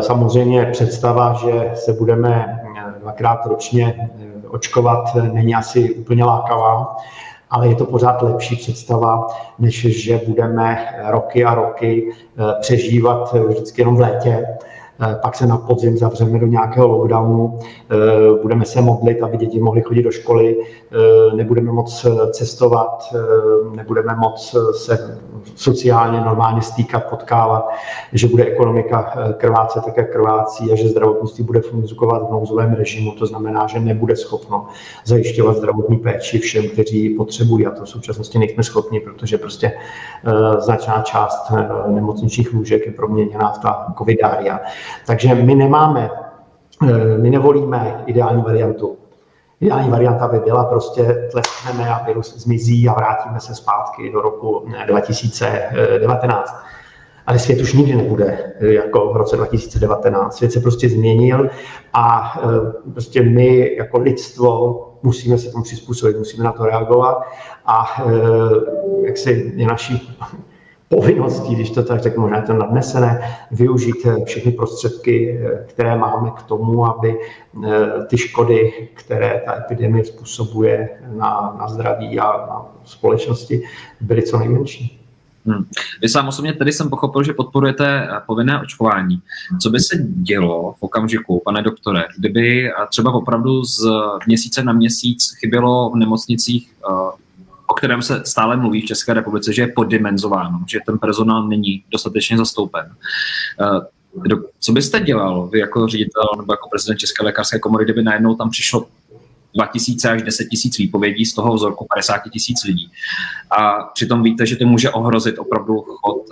Samozřejmě představa, že se budeme dvakrát ročně očkovat, není asi úplně lákavá ale je to pořád lepší představa, než že budeme roky a roky eh, přežívat vždycky jenom v létě pak se na podzim zavřeme do nějakého lockdownu, budeme se modlit, aby děti mohly chodit do školy, nebudeme moc cestovat, nebudeme moc se sociálně normálně stýkat, potkávat, že bude ekonomika krvácet tak, jak krvácí a že zdravotnictví bude fungovat v nouzovém režimu. To znamená, že nebude schopno zajišťovat zdravotní péči všem, kteří potřebují a to v současnosti nejsme schopni, protože prostě značná část nemocničních lůžek je proměněná v ta covidária. Takže my nemáme, eh, my nevolíme ideální variantu. Ideální varianta by byla prostě tleskneme a virus zmizí a vrátíme se zpátky do roku 2019. Eh, Ale svět už nikdy nebude eh, jako v roce 2019. Svět se prostě změnil a prostě my jako lidstvo musíme se tomu přizpůsobit, musíme na to reagovat a jak si je naší povinností, když to tak řeknu, možná je to nadnesené, využít eh, všechny prostředky, eh, které máme k tomu, aby eh, ty škody, které ta epidemie způsobuje na, na zdraví a na společnosti, byly co nejmenší. Hmm. Vy sám osobně tedy jsem pochopil, že podporujete povinné očkování. Co by se dělo v okamžiku, pane doktore, kdyby třeba opravdu z měsíce na měsíc chybělo v nemocnicích o kterém se stále mluví v České republice, že je poddimenzováno, že ten personál není dostatečně zastoupen. Eh, co byste dělal vy jako ředitel nebo jako prezident České lékařské komory, kdyby najednou tam přišlo 2000 až 10 tisíc výpovědí z toho vzorku 50 tisíc lidí. A přitom víte, že to může ohrozit opravdu chod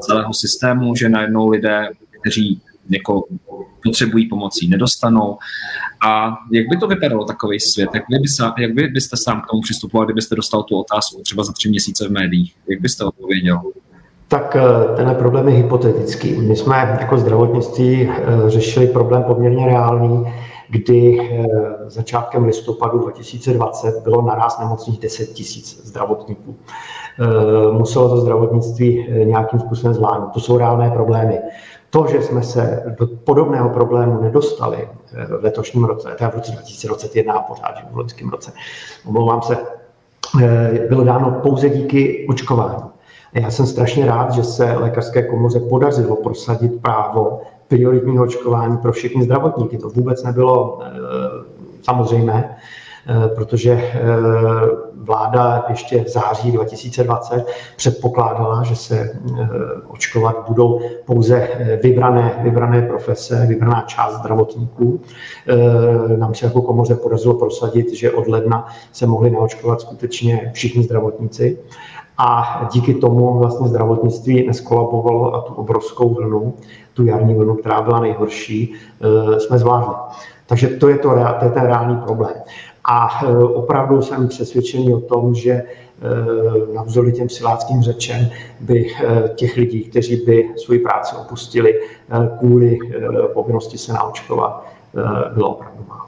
celého systému, že najednou lidé, kteří jako potřebují pomocí, nedostanou. A jak by to vypadalo takový svět? Jak, by, sám, jak by byste sám k tomu přistupoval, kdybyste dostal tu otázku třeba za tři měsíce v médiích? Jak byste odpověděl? Tak eh, tenhle problém je hypotetický. My jsme jako zdravotnictví eh, řešili problém poměrně reálný, kdy eh, začátkem listopadu 2020 bylo naraz nemocných 10 tisíc zdravotníků. Muselo to zdravotnictví nějakým způsobem zvládnout. To jsou reálné problémy. To, že jsme se do podobného problému nedostali eh, v letošním roce, teda v roce 2021 a pořád, v loňském roce, omlouvám se, eh, bylo dáno pouze díky očkování. Já jsem strašně rád, že se lékařské komoře podařilo prosadit právo prioritního očkování pro všechny zdravotníky. To vůbec nebylo eh, samozřejmé. Eh, protože eh, vláda ještě v září 2020 předpokládala, že se eh, očkovat budou pouze vybrané, vybrané profese, vybraná část zdravotníků. Nám se jako komoře podařilo prosadit, že od ledna se mohli naočkovat skutečně všichni zdravotníci. A díky tomu vlastně zdravotnictví neskolabovalo a tu obrovskou vlnu, tu jarní vlnu, která byla nejhorší, jsme zvládli. Takže to je, to, to je ten reálný problém. A e, opravdu jsem přesvědčený o tom, že e, navzdory těm siláckým řečem by e, těch lidí, kteří by svoji práci opustili kvůli povinnosti se naočkovat, bylo opravdu málo.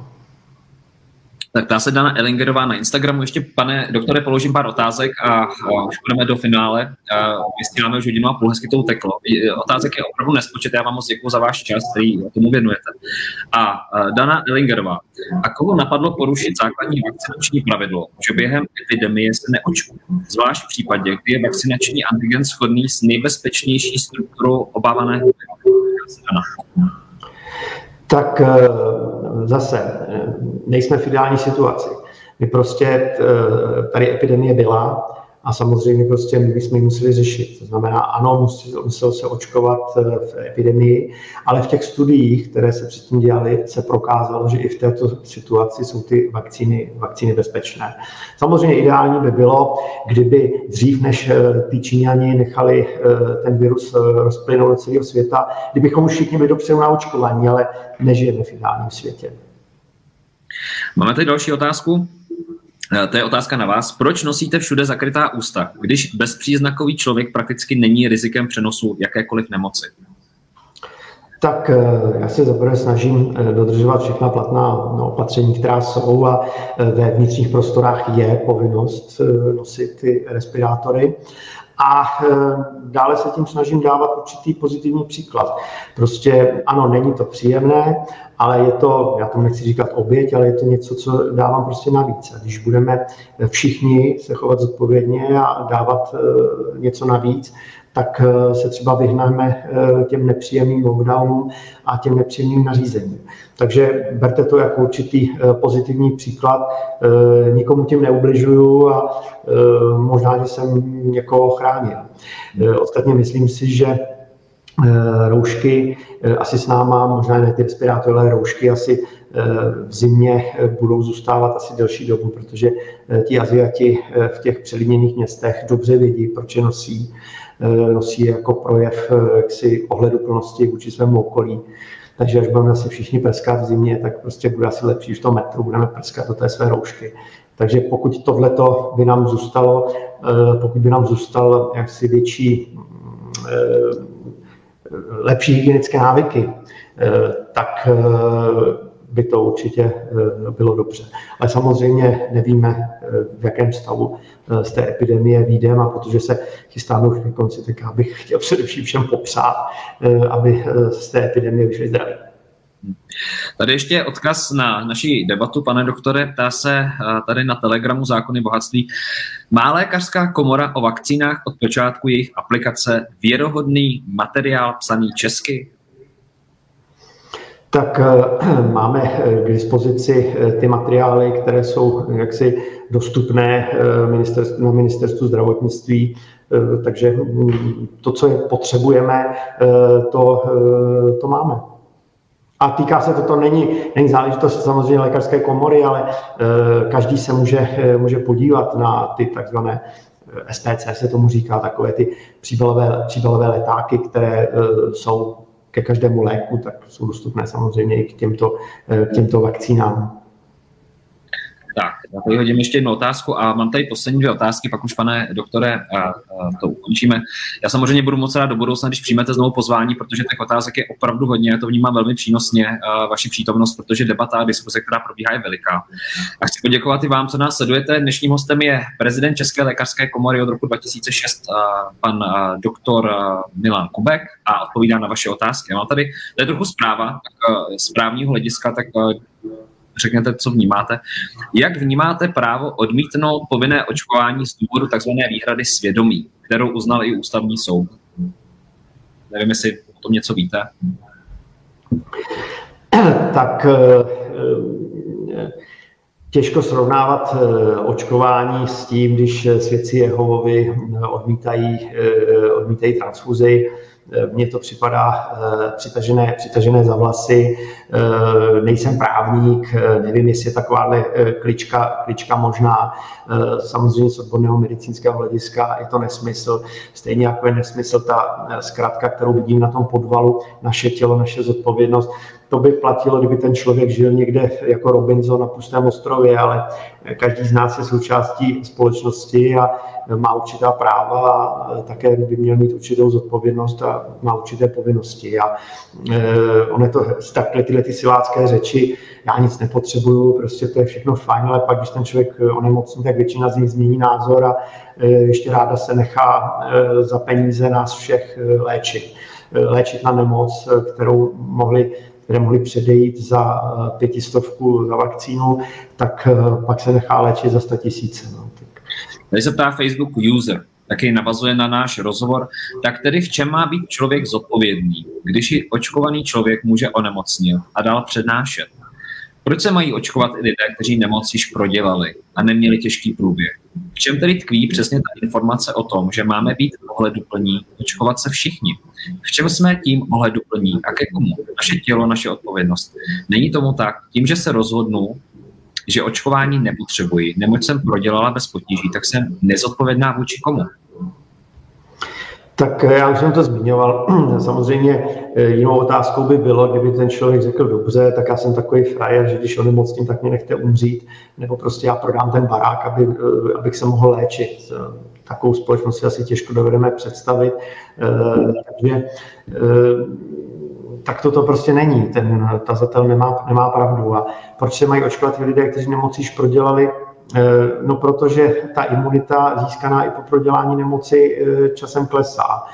Tak ta se Dana Ellingerová na Instagramu. Ještě, pane doktore, položím pár otázek a, už půjdeme do finále. Vystíláme už hodinu a půl, hezky to uteklo. Otázek je opravdu nespočet, já vám moc děkuji za váš čas, který tomu věnujete. A Dana Ellingerová. A koho napadlo porušit základní vakcinační pravidlo, že během epidemie se neočkuje? Zvlášť v případě, kdy je vakcinační antigen shodný s nejbezpečnější strukturou obávaného tak eh, zase eh, nejsme v ideální situaci. My prostě eh, tady epidemie byla, a samozřejmě prostě my jsme ji museli řešit. To znamená, ano, musel, musel se očkovat eh, v epidemii, ale v těch studiích, které se předtím dělaly, se prokázalo, že i v této situaci jsou ty vakcíny, vakcíny bezpečné. Samozřejmě ideální by bylo, kdyby dřív, než eh, ty Číňani nechali eh, ten virus rozplynout do celého světa, kdybychom už všichni byli dopředu na očkování, ale nežijeme v ideálním světě. Máme tady další otázku. Eh, to je otázka na vás. Proč nosíte všude zakrytá ústa, když bezpříznakový člověk prakticky není rizikem přenosu jakékoliv nemoci? Tak eh, já se zaprvé snažím eh, dodržovat všechna platná no, opatření, která jsou a ve vnitřních prostorách je povinnost nosit ty respirátory. A dále se tím snažím dávat určitý pozitivní příklad. Prostě ano, není to příjemné, ale je to, já tomu nechci říkat oběť, ale je to něco, co dávám prostě navíc. A když budeme všichni se chovat zodpovědně a dávat eh, něco navíc, tak se třeba vyhneme těm nepříjemným lockdownům a těm nepříjemným nařízením. Takže berte to jako určitý pozitivní příklad. Nikomu tím neubližuju a možná, že jsem někoho chránil. Ostatně myslím si, že roušky asi s náma, možná ne ty respirátory, ale roušky asi v zimě budou zůstávat asi delší dobu, protože eh, ti Aziati eh, v těch přelidněných městech dobře vědí, proč je nosí. Eh, nosí jako projev jaksi ohleduplnosti vůči svému okolí. Takže až budeme asi všichni prskat v zimě, tak prostě bude asi lepší, v tom metru budeme prskat do té své roušky. Takže pokud tohleto by nám zůstalo, pokud by nám zůstal jaksi větší, lepší hygienické návyky, tak by to určitě eh, bylo dobře. Ale samozřejmě nevíme, eh, v jakém stavu eh, z té epidemie výjdeme a protože se chystáme už ke konci, tak já bych chtěl především všem popsat, aby z té epidemie vyšli zdraví. Tady ještě odkaz na naší debatu, pane doktore, ptá se tady na Telegramu Zákony bohatství. Má lékařská komora o vakcínách od počátku jejich aplikace věrohodný materiál psaný česky? Tak eh, máme eh, k dispozici eh, ty materiály, které jsou jaksi dostupné na ministerstvu zdravotnictví, takže mm, to, co je potřebujeme, to, to máme. A týká se to, to není, není záležitost samozřejmě lékařské komory, ale každý se může, může podívat na ty takzvané SPC se tomu říká, takové ty příbalové, příbalové letáky, které jsou ke každému léku, tak jsou dostupné samozřejmě i k těmto, eh, k těmto vakcínám. Já tady hodím ještě jednu otázku a mám tady poslední dvě otázky, pak už, pane doktore, a, a to ukončíme. Já samozřejmě budu moc rád do budoucna, když přijmete znovu pozvání, protože těch otázek je opravdu hodně, já to vnímám velmi přínosně, a vaši přítomnost, protože debata a diskuse, která probíhá, je veliká. A chci poděkovat i vám, co nás sledujete. Dnešním hostem je prezident České lékařské komory od roku 2006, pan doktor Milan Kubek a odpovídá na vaše otázky. Mám tady, to je trochu zpráva, tak z právního hlediska, tak řekněte, co vnímáte. Jak vnímáte právo odmítnout povinné očkování z důvodu tzv. výhrady svědomí, kterou uznal i ústavní soud? Nevím, jestli o tom něco víte. Tak eh, eh, těžko srovnávat eh, očkování s tím, když svědci Jehovovi odmítají, odmítají transfuzi mně to připadá eh, přitažené, přitažené za vlasy, eh, nejsem právník, eh, nevím, jestli je takováhle klička, klička možná. Samozřejmě z odborného medicínského hlediska je to nesmysl. Stejně jako je nesmysl ta zkratka, kterou vidím na tom podvalu, naše tělo, naše zodpovědnost. To by platilo, kdyby ten člověk žil někde jako Robinson na pustém ostrově, ale každý z nás je součástí společnosti a má určitá práva a také by měl mít určitou zodpovědnost a má určité povinnosti. A e, on je to takhle tyhle ty silácké řeči, já nic nepotřebuju, prostě to je všechno fajn, ale pak, když ten člověk onemocní, tak většina z nich změní názor a ještě ráda se nechá za peníze nás všech léčit. Léčit na nemoc, kterou mohli které mohli předejít za eh, pětistovku za vakcínu, tak eh, pak se nechá léčit za 100 tisíce. No. Tady se ptá Facebook user, taky navazuje na náš rozhovor, tak tedy v čem má být člověk zodpovědný, když i očkovaný člověk může onemocnit a dál přednášet? Proč se mají očkovat i lidé, kteří nemoc již prodělali a neměli těžký průběh? V čem tedy tkví přesně ta informace o tom, že máme být ohleduplní, očkovat se všichni? V čem jsme tím ohleduplní a ke komu? Naše tělo, naše odpovědnost. Není tomu tak. Tím, že se rozhodnu, že očkování nepotřebuji, nemoc jsem prodělala bez potíží, tak jsem nezodpovědná vůči komu? Tak eh, já už jsem to zmiňoval. Samozřejmě eh, jinou otázkou by bylo, kdyby ten člověk řekl dobře, tak já jsem takový frajer, že když onemocním, tak mě nechte umřít, nebo prostě já prodám ten barák, aby, eh, abych se mohl léčit. Takovou společnost si asi těžko dovedeme představit. Takže tak to, to prostě není. Ten tazatel nemá, nemá pravdu. A proč se mají očkovat lidé, kteří nemocí již prodělali? Eh, no, protože ta imunita získaná i po prodělání nemoci eh, časem klesá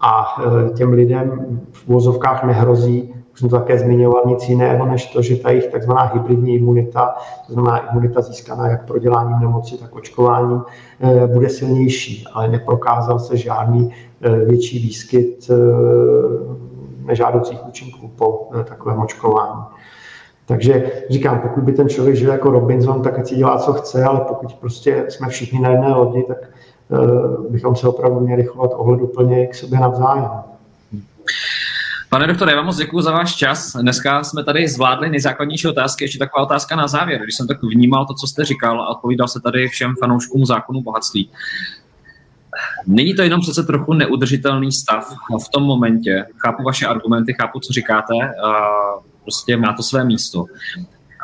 a eh, těm lidem v vozovkách nehrozí už jsem to také zmiňoval, nic jiného, než to, že ta jejich takzvaná hybridní imunita, to znamená imunita získaná jak proděláním nemoci, tak očkováním, bude silnější, ale neprokázal se žádný větší výskyt nežádoucích účinků po takovém očkování. Takže říkám, pokud by ten člověk žil jako Robinson, tak ať si dělá, co chce, ale pokud prostě jsme všichni na jedné lodi, tak uh, bychom se opravdu měli chovat ohleduplně k sobě navzájem. Pane doktore, já vám moc děkuji za váš čas. Dneska jsme tady zvládli nejzákladnější otázky. Ještě taková otázka na závěr. Když jsem tak vnímal to, co jste říkal a odpovídal se tady všem fanouškům zákonu bohatství. Není to jenom přece trochu neudržitelný stav v tom momentě. Chápu vaše argumenty, chápu, co říkáte. Prostě má to své místo.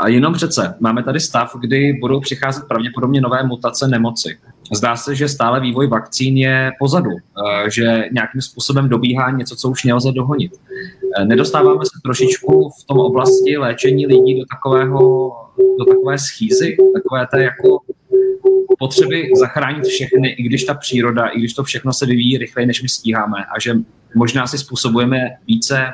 A jenom přece máme tady stav, kdy budou přicházet pravděpodobně nové mutace nemoci. Zdá se, že stále vývoj vakcín je pozadu, eh, že nějakým způsobem dobíhá něco, co už nelze dohonit. Eh, nedostáváme se trošičku v tom oblasti léčení lidí do takového, do takové schýzy, takové té jako potřeby zachránit všechny, i když ta příroda, i když to všechno se vyvíjí rychleji, než my stíháme a že možná si způsobujeme více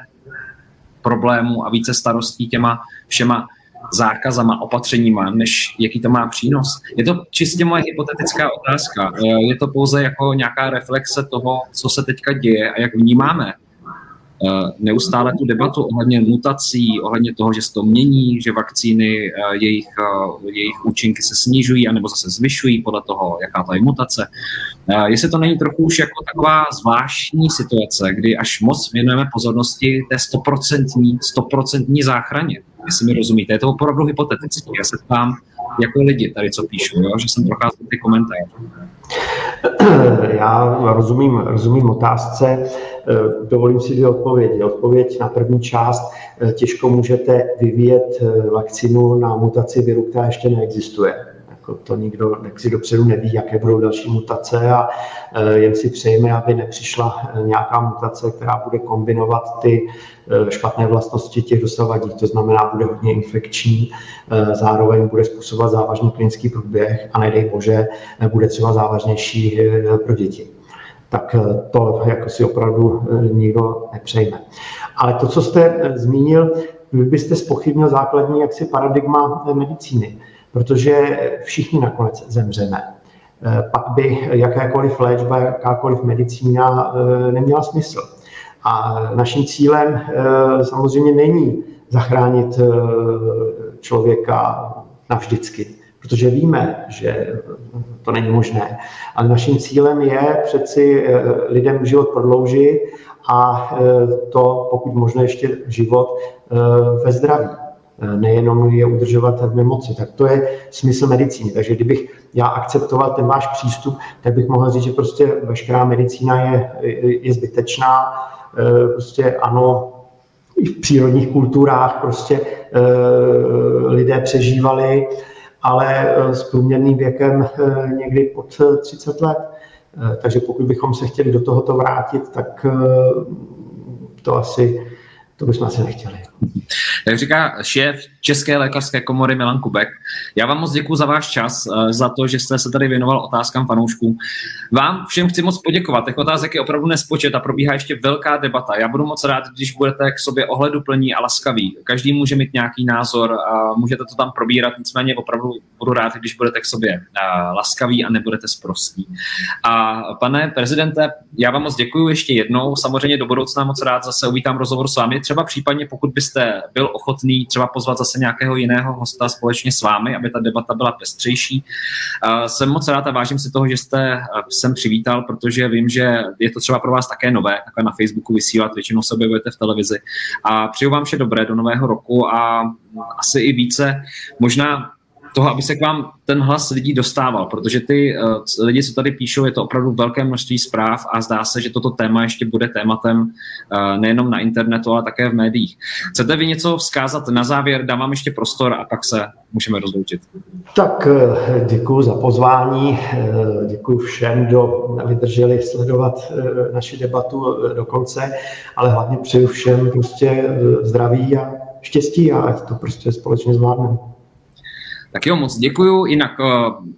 problémů a více starostí těma všema zákazama, opatřeníma, než jaký to má přínos. Je to čistě moje hypotetická otázka. Je to pouze jako nějaká reflexe toho, co se teďka děje a jak vnímáme Eh, neustále tu debatu ohledně mutací, ohledně toho, že se to mění, že vakcíny, eh, jejich, eh, jejich účinky se snižují anebo zase zvyšují podle toho, jaká to je mutace. Jestli to není trochu už jako taková zvláštní situace, kdy až moc věnujeme pozornosti té stoprocentní, stoprocentní záchraně. Jestli mi rozumíte, je to opravdu hypotetické. Já se ptám jako lidi tady, co píšu, jo? že jsem procházel ty komentáře. Já rozumím, rozumím otázce, eh, dovolím si dvě odpovědi. Odpověď na první část, eh, těžko můžete vyvíjet eh, vakcínu na mutaci viru, která ještě neexistuje. Jako to nikdo si dopředu neví, jaké budou další mutace a jen si přejeme, aby nepřišla nějaká mutace, která bude kombinovat ty špatné vlastnosti těch dosavadních. To znamená, bude hodně infekční, zároveň bude způsobovat závažný klinický průběh a nedej bože, bude třeba závažnější pro děti tak to jako si opravdu nikdo nepřejme. Ale to, co jste zmínil, vy byste spochybnil základní jaksi paradigma medicíny protože všichni nakonec zemřeme. Eh, pak by jakákoliv léčba, jakákoliv medicína eh, neměla smysl. A naším cílem eh, samozřejmě není zachránit člověka navždycky, protože víme, že to není možné. Ale naším cílem je přeci lidem život prodloužit a to, pokud možno ještě život ve zdraví. Eh, nejenom je udržovat v nemoci. Tak to je smysl medicíny. Takže kdybych já akceptoval ten váš přístup, tak bych mohl říct, že prostě veškerá medicína je, je zbytečná. Eh, prostě ano, i v přírodních kulturách prostě eh, lidé přežívali, ale s průměrným věkem někdy pod 30 let. Takže pokud bychom se chtěli do tohoto vrátit, tak to asi to bychom asi nechtěli. Jak říká šéf České lékařské komory Milan Kubek, já vám moc děkuji za váš čas, eh, za to, že jste se tady věnoval otázkám fanoušků. Vám všem chci moc poděkovat. Těch otázek je opravdu nespočet a probíhá ještě velká debata. Já budu moc rád, když budete k sobě ohleduplní a laskaví. Každý může mít nějaký názor a můžete to tam probírat, nicméně opravdu budu rád, když budete k sobě eh, laskaví a nebudete sprostí. A pane prezidente, já vám moc děkuji ještě jednou. Samozřejmě do budoucna moc rád zase uvítám rozhovor s vámi třeba případně, pokud byste byl ochotný třeba pozvat zase nějakého jiného hosta společně s vámi, aby ta debata byla pestřejší. Jsem moc rád a vážím si toho, že jste sem přivítal, protože vím, že je to třeba pro vás také nové, takhle na Facebooku vysílat, většinou se objevujete v televizi. A přeju vám vše dobré do nového roku a asi i více možná toho, aby se k vám ten hlas lidí dostával, protože ty uh, lidi, co tady píšou, je to opravdu velké množství zpráv a zdá se, že toto téma ještě bude tématem uh, nejenom na internetu, ale také v médiích. Chcete vy něco vzkázat na závěr? Dám vám ještě prostor a pak se můžeme rozloučit. Tak eh, děkuji za pozvání, děkuji všem, kdo vydrželi sledovat naši debatu do konce, ale hlavně přeju všem prostě zdraví a štěstí a ať to prostě společně zvládneme. Tak jo, moc děkuju. Jinak uh,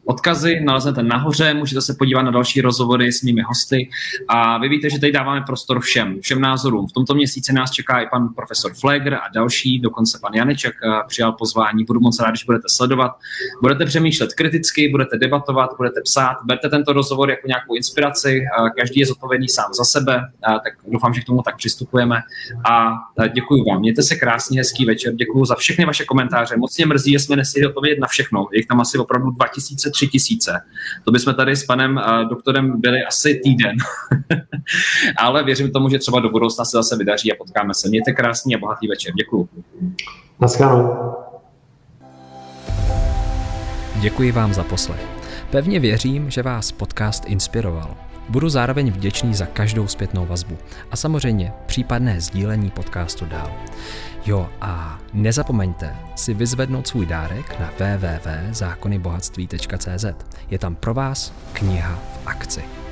odkazy naleznete nahoře, můžete se podívat na další rozhovory s mými hosty. A vy víte, že tady dáváme prostor všem, všem názorům. V tomto měsíci nás čeká i pan profesor Flegr a další, dokonce pan Janeček uh, přijal pozvání. Budu moc rád, když budete sledovat. Budete přemýšlet kriticky, budete debatovat, budete psát. Berte tento rozhovor jako nějakou inspiraci. Uh, každý je zodpovědný sám za sebe, uh, tak doufám, že k tomu tak přistupujeme. A uh, děkuji vám. Mějte se krásně, hezký večer. Děkuji za všechny vaše komentáře. Moc mě mrzí, že jsme nestihli odpovědět na všechno. Je tam asi opravdu 2000, 3000. To bychom tady s panem uh, doktorem byli asi týden. Ale věřím tomu, že třeba do budoucna se zase vydaří a potkáme se. Mějte krásný a bohatý večer. Děkuji. Naschledanou. Děkuji vám za poslech. Pevně věřím, že vás podcast inspiroval. Budu zároveň vděčný za každou zpětnou vazbu a samozřejmě případné sdílení podcastu dál. Jo a nezapomeňte si vyzvednout svůj dárek na www.zákonybohatství.cz. Je tam pro vás kniha v akci.